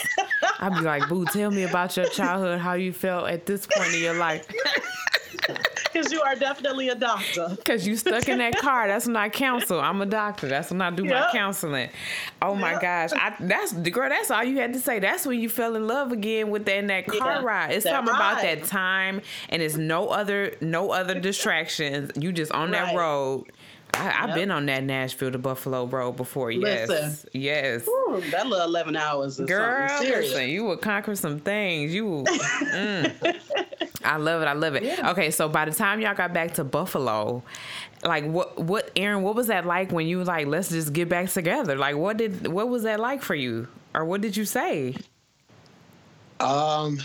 I'd be like, Boo, tell me about your childhood, how you felt at this point in your life. *laughs* Because you are definitely a doctor. *laughs* Cause you stuck in that *laughs* car. That's when I counsel. I'm a doctor. That's when I do my counseling. Oh my gosh, I, that's girl. That's all you had to say. That's when you fell in love again with that in that car Yeah, ride. It's something about that time, and it's no other no other *laughs* distractions. You just on that road. I, I've Yep. been on that Nashville to Buffalo road before. Yes, Listen. yes. Ooh, that little 11 hours is Girl, something listen, you will conquer some things. You, will- mm. *laughs* I love it. I love it. Yeah. Okay, so by the time y'all got back to Buffalo, like what, what, Aaron, what was that like when you like, let's just get back together? Like, what did, what was that like for you, or what did you say? Um,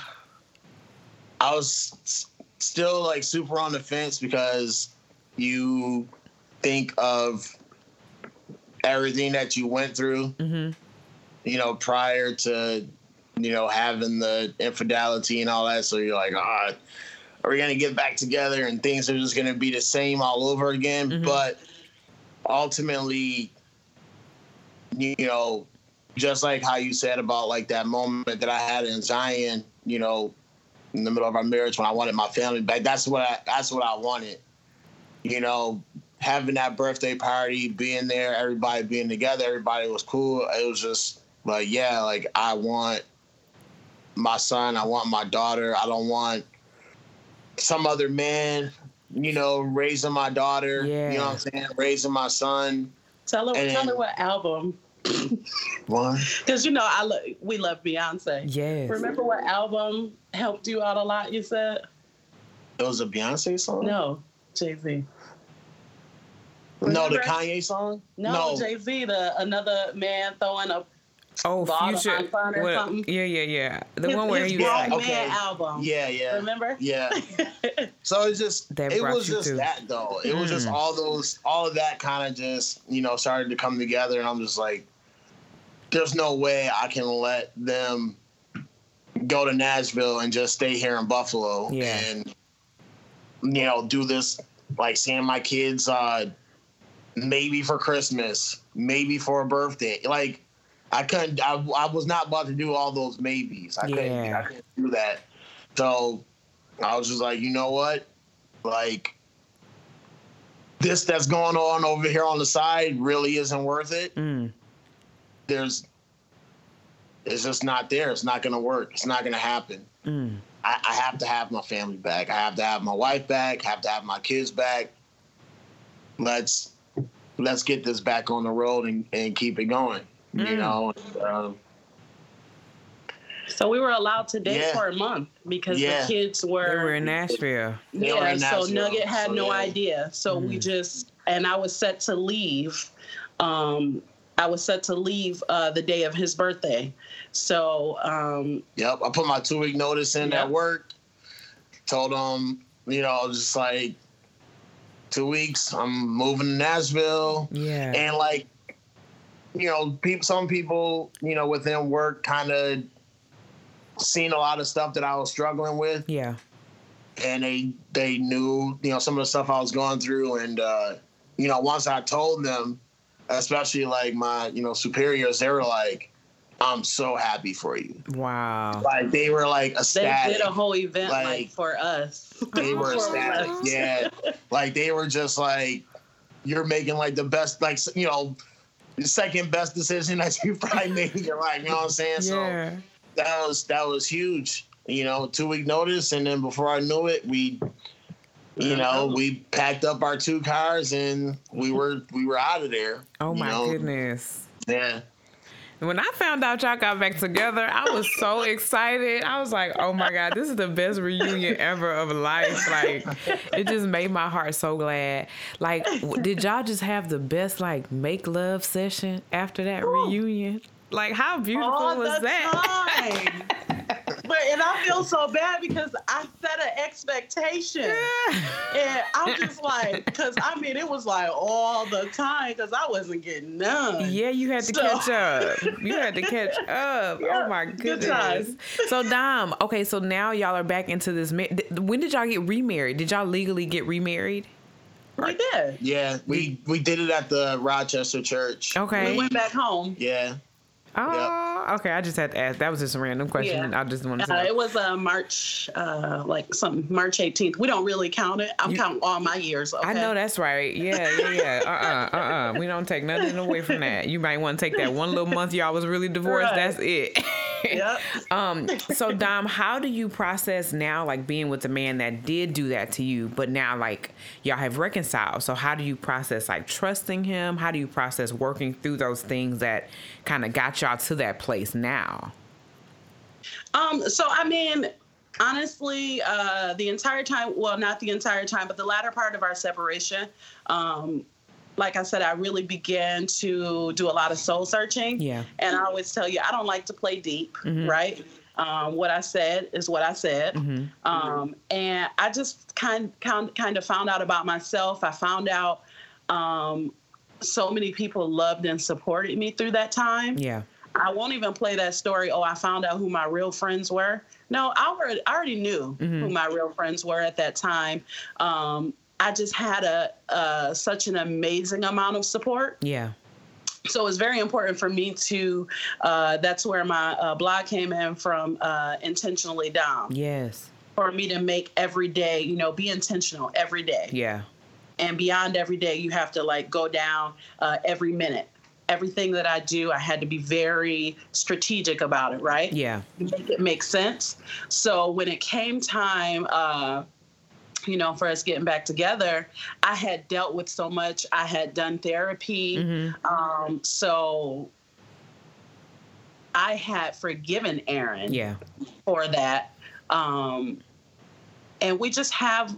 I was s- still like super on the fence because you think of everything that you went through, Mm-hmm. you know, prior to, you know, having the infidelity and all that. So you're like, ah, are we gonna get back together and things are just gonna be the same all over again? Mhm. But ultimately, you know, just like how you said about like that moment that I had in Zion, you know, in the middle of our marriage when I wanted my family back. That's what I that's what I wanted. You know, having that birthday party, being there, everybody being together, everybody was cool. It was just like, yeah, like I want my son, I want my daughter. I don't want some other man, you know, raising my daughter. Yeah. You know what I'm saying? Raising my son. Tell her, And tell her what album. One. Because, *laughs* you know, I lo- we love Beyonce. Yes. Remember what album helped you out a lot, you said? It was a Beyonce song? No, Jay Z. No, the Kanye song? No, Jay Z, the another man throwing a Oh, future. on Fun or what- something? yeah, yeah, yeah. The his, one where his he was Yeah, like, okay. album. Yeah, yeah. Remember? Yeah. *laughs* So it's just That it was just to- that though. It was just Mm. all those all of that kind of just, you know, started to come together and I'm just like there's no way I can let them go to Nashville and just stay here in Buffalo Yeah. and you know, do this like seeing my kids uh maybe for Christmas, maybe for a birthday. Like I couldn't I, I was not about to do all those maybes. I couldn't I couldn't do that. So I was just like, you know what? Like this that's going on over here on the side really isn't worth it. mm, There's it's just not there. It's not gonna work. It's not gonna happen. mm. I, I have to have my family back. I have to have my wife back. I have to have my kids back. Let's let's get this back on the road and, and keep it going. You Mm. know, um, So we were allowed to date Yeah. for a month because Yeah. the kids They were, were in Nashville. They were yeah. in So Nugget had so no yeah. idea. So we Mm. just and I was set to leave. Um, I was set to leave uh, the day of his birthday. So um, Yep, I put my two week notice in Yep. at work. Told them, you know, just like two weeks. I'm moving to Nashville, Yeah. and like, you know, people. Some people, you know, within work, kind of seen a lot of stuff that I was struggling with, yeah. and they they knew, you know, some of the stuff I was going through, and uh, you know, once I told them, especially like my, you know, superiors, they were like. I'm so happy for you. Wow. Like they were like they did a whole event like, Like, for us. they were *laughs* For ecstatic. Yeah, like they were just like, you're making like the best, like you know, the second best decision that you probably *laughs* made in your life. You know what I'm saying? So Yeah. that was that was huge. You know, two week notice, and then before I knew it, we, you know, uh-huh. we packed up our two cars and we were we were out of there. Oh my know? goodness. Yeah. When I found out y'all got back together, I was so excited. I was like, "Oh my god, this is the best reunion ever of life!" Like, it just made my heart so glad. Like, did y'all just have the best like make love session after that reunion? Like, how beautiful all was that? *laughs* time. but and I feel so bad because I set an expectation. And I'm just like, because I mean, it was like all the time because I wasn't getting none. Yeah, you had to So- catch up. You had to catch *laughs* up. Oh yeah, oh my goodness. times. So Dom, okay, so now y'all are back into this. ma- When did y'all get remarried? Did y'all legally get remarried? We did. Yeah, we we did it at the Rochester church. Okay. We went back home. Yeah. Oh, okay. I just had to ask. That was just a random question. Yeah. I just wanted to Uh, it was uh, March, uh, like something March 18th. We don't really count it. I'm You- counting all my years. Okay? I know that's right. Yeah, yeah, yeah. Uh, *laughs* uh-uh, uh, uh. We don't take nothing away from that. You might want to take that one little month y'all was really divorced. Right. That's it. *laughs* Yep. *laughs* Um, so Dom, how do you process now, like being with a man that did do that to you, but now like y'all have reconciled? So how do you process like trusting him? How do you process working through those things that kind of got y'all to that place now? Um, so I mean, honestly, uh, the entire time, well, not the entire time, but the latter part of our separation, um, like I said, I really began to do a lot of soul searching. Yeah. And I always tell you, I don't like to play deep, right? Um, what I said is what I said. Um, and I just kind, kind, kind of found out about myself. I found out um, so many people loved and supported me through that time. Yeah. I won't even play that story. Oh, I found out who my real friends were. No, I already, I already knew who my real friends were at that time. Um, I just had a uh, such an amazing amount of support. Yeah. So it's very important for me to. Uh, that's where my uh, blog came in from. Uh, intentionally down Yes. for me to make every day. You know, be intentional every day Yeah. and beyond every day you have to like go down uh, every minute everything that i do i had to be very strategic about it right Yeah. make it make sense so when it came time uh, you know for us getting back together i had dealt with so much i had done therapy Mm-hmm. um, so i had forgiven aaron Yeah. for that um, and we just have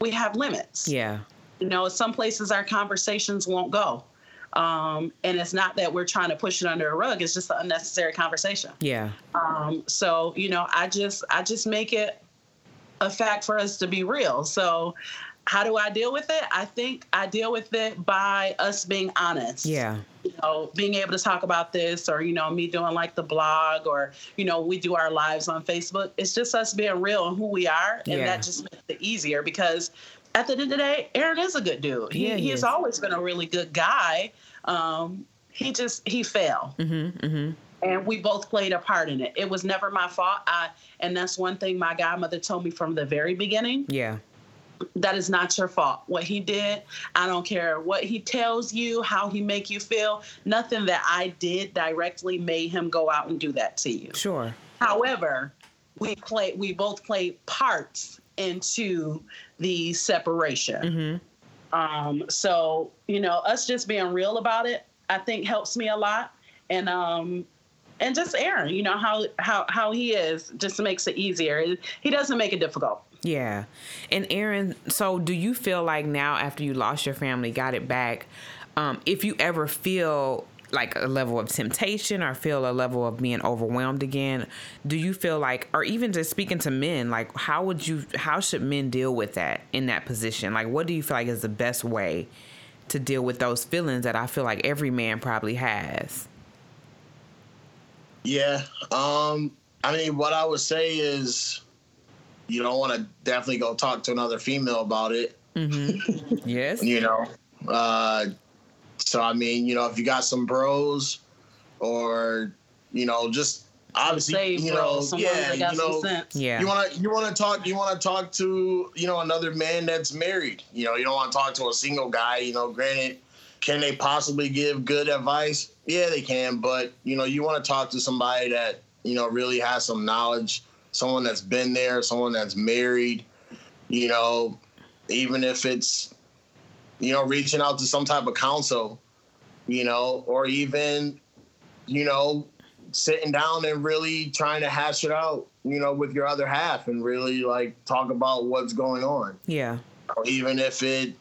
we have limits Yeah. you know some places our conversations won't go um, and it's not that we're trying to push it under a rug it's just an unnecessary conversation Yeah. um, so you know i just i just make it a fact for us to be real so how do i deal with it i think i deal with it by us being honest Yeah. you know, being able to talk about this or, you know, me doing like the blog or, you know, we do our lives on Facebook. It's just us being real and who we are. And Yeah. that just makes it easier because at the end of the day, Aaron is a good dude. He, Yeah, he he's is. always been a really good guy. Um, he just, he fell. Mm-hmm. Mm-hmm. And we both played a part in it. It was never my fault. I, and that's one thing my godmother told me from the very beginning Yeah. that is not your fault what he did i don't care what he tells you how he make you feel nothing that i did directly made him go out and do that to you Sure. however we play we both played parts into the separation Hmm. um so you know us just being real about it i think helps me a lot and um and just aaron you know how how how he is just makes it easier he doesn't make it difficult Yeah. And Aaron, so do you feel like now after you lost your family, got it back, um, if you ever feel like a level of temptation or feel a level of being overwhelmed again, do you feel like or even just speaking to men, like how would you how should men deal with that in that position? Like what do you feel like is the best way to deal with those feelings that I feel like every man probably has? Yeah. Um, I mean, what I would say is you don't want to definitely go talk to another female about it, *laughs* Yes. you know. Uh, so, I mean, you know, if you got some bros or, you know, just obviously, Save you bro, know, someone yeah, got you know. Yeah. you want to you want to talk you want to talk to you know another man that's married you know you don't want to talk to a single guy you know granted can they possibly give good advice yeah they can but you know you want to talk to somebody that you know really has some knowledge someone that's been there someone that's married you know even if it's you know reaching out to some type of counsel you know or even you know sitting down and really trying to hash it out, you know, with your other half and really like talk about what's going on. Yeah. Even if it,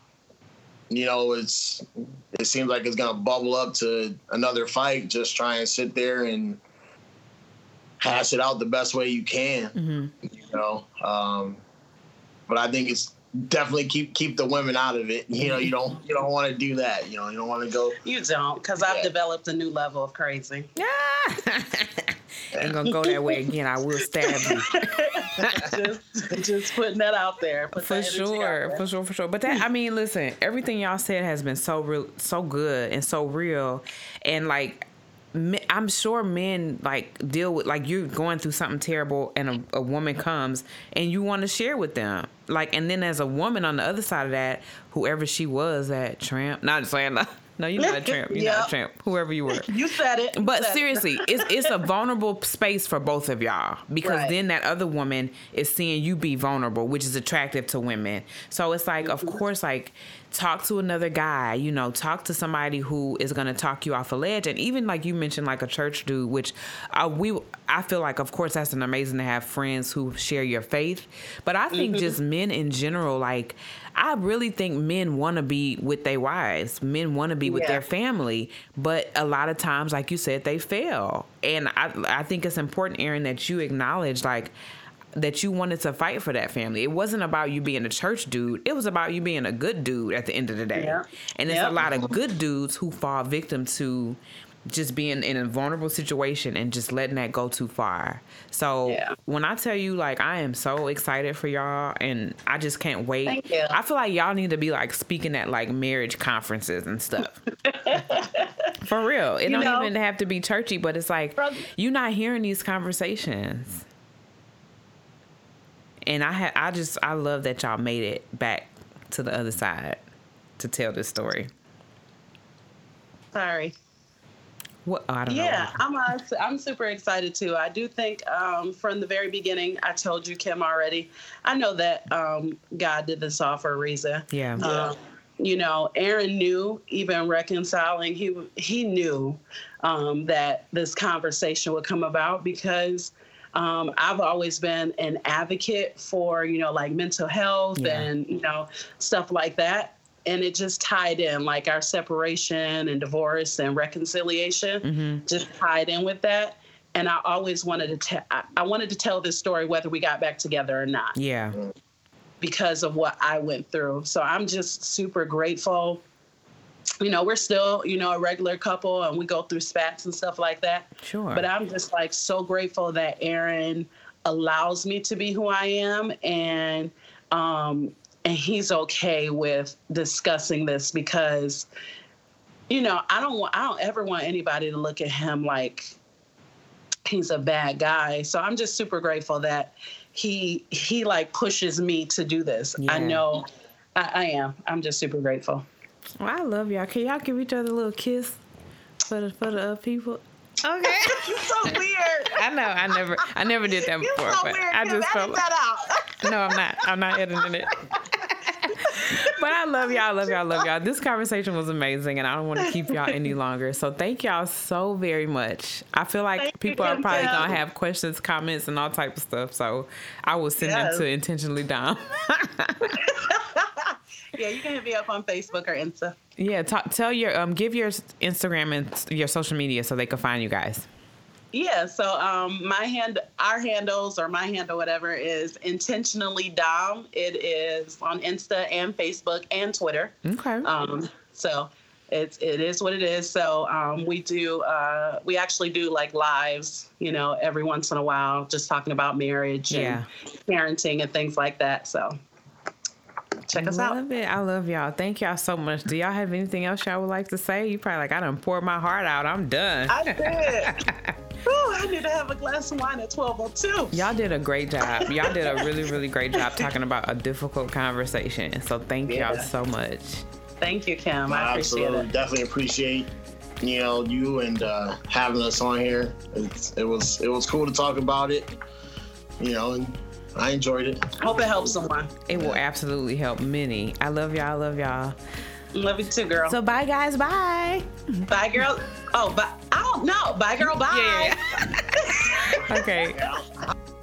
you know, it's it seems like it's gonna bubble up to another fight, just try and sit there and hash it out the best way you can. Mhm. You know. Um, but I think it's definitely keep keep the women out of it. You know, you don't you don't want to do that. You know, you don't want to go. You don't, because I've developed a new level of crazy. Yeah. *laughs* Ain't gonna go that way again. I will stab you. just, just putting that out there. Put for that energy out sure, there. for sure, for sure. But that, I mean, listen, everything y'all said has been so real, so good and so real, and like. Me- I'm sure men like deal with like you're going through something terrible and a, a woman comes and you want to share with them like and then as a woman on the other side of that whoever she was that tramp not saying No, *laughs* you're not a tramp. You're not a *laughs* tramp. Whoever you were. *laughs* You said it. But Said it. seriously, it's it's a vulnerable space for both of y'all because Right. then that other woman is seeing you be vulnerable, which is attractive to women. So it's like, of Mm-hmm. course, like talk to another guy, you know, talk to somebody who is gonna talk you off a ledge, and even like you mentioned, like a church dude, which uh, we I feel like, of course, that's an amazing to have friends who share your faith. But I Mm-hmm. think just men in general, like I really think men want to be with their wives, men want to be with Yeah. their family, but a lot of times, like you said, they fail. And I, I think it's important, Aaron, that you acknowledge like that you wanted to fight for that family. It wasn't about you being a church dude. It was about you being a good dude at the end of the day. Yeah. And there's a lot of good dudes who fall victim to just being in a vulnerable situation and just letting that go too far. So Yeah. when I tell you like I am so excited for y'all and I just can't wait. Thank you. I feel like y'all need to be like speaking at like marriage conferences and stuff. *laughs* For real. It You don't know- even have to be churchy, but it's like Brother- you're not hearing these conversations. And I had I just I love that y'all made it back to the other side to tell this story. Sorry. What oh, I don't Yeah, know. I'm uh, I'm super excited too. I do think um, from the very beginning, I told you Kim already. I know that um, God did this all for a reason. Yeah. Um, you know, Aaron knew even reconciling. He he knew um, that this conversation would come about because um, I've always been an advocate for you know like mental health Yeah. and you know stuff like that. And it just tied in, like our separation and divorce and reconciliation, Mm-hmm. just tied in with that. And I always wanted to tell, I, I wanted to tell this story whether we got back together or not Yeah. because of what I went through. So I'm just super grateful. You know, we're still, you know, a regular couple and we go through spats and stuff like that. Sure. But I'm just like so grateful that Aaron allows me to be who I am and um and he's okay with discussing this because you know, I don't want I don't ever want anybody to look at him like he's a bad guy. So I'm just super grateful that he he like pushes me to do this. Yeah. I know I, I am. I'm just super grateful. Well, I love y'all. Can y'all give each other a little kiss for the for the uh, people? Okay. *laughs* You're so weird. I know. I never I never did that You're before, so but weird. I just felt Edit that out. *laughs* no, I'm not. I'm not editing it. *laughs* but I love y'all, I love y'all, I love y'all. This conversation was amazing, and I don't want to keep y'all any longer. So thank y'all so very much. I feel like Thank people are probably Kim. gonna have questions, comments, and all type of stuff. So I will send Yes. them to intentionally Dom. Yeah, you can hit me up on Facebook or Insta. yeah, talk, tell your um, give your Instagram and your social media so they can find you guys. Yeah, so um, my hand, our handles or my handle, whatever, is intentionally Dom. It is on Insta and Facebook and Twitter. Okay. Um, so it's it is what it is. So um, we do uh, we actually do like lives, you know, every once in a while, just talking about marriage Yeah. and parenting and things like that. So check us out. love it. I love y'all. Thank y'all so much. Do y'all have anything else y'all would like to say? You probably like, I done poured my heart out. I'm done. I did. *laughs* Ooh, I need to have a glass of wine at 1202. Y'all did a great job. Y'all did a really, really great job talking about a difficult conversation. So thank y'all so much. Thank you, Kim. I appreciate Absolutely, it. definitely appreciate you know you and uh, having us on here. It's, it was it was cool to talk about it. You know, and I enjoyed it. Hope it helps someone. It will absolutely help many. I love y'all. I love y'all. Love you too, girl. So bye guys. Bye. bye, girl. Oh, but I don't know. Bye, girl. Bye. Yeah. *laughs* okay. *laughs*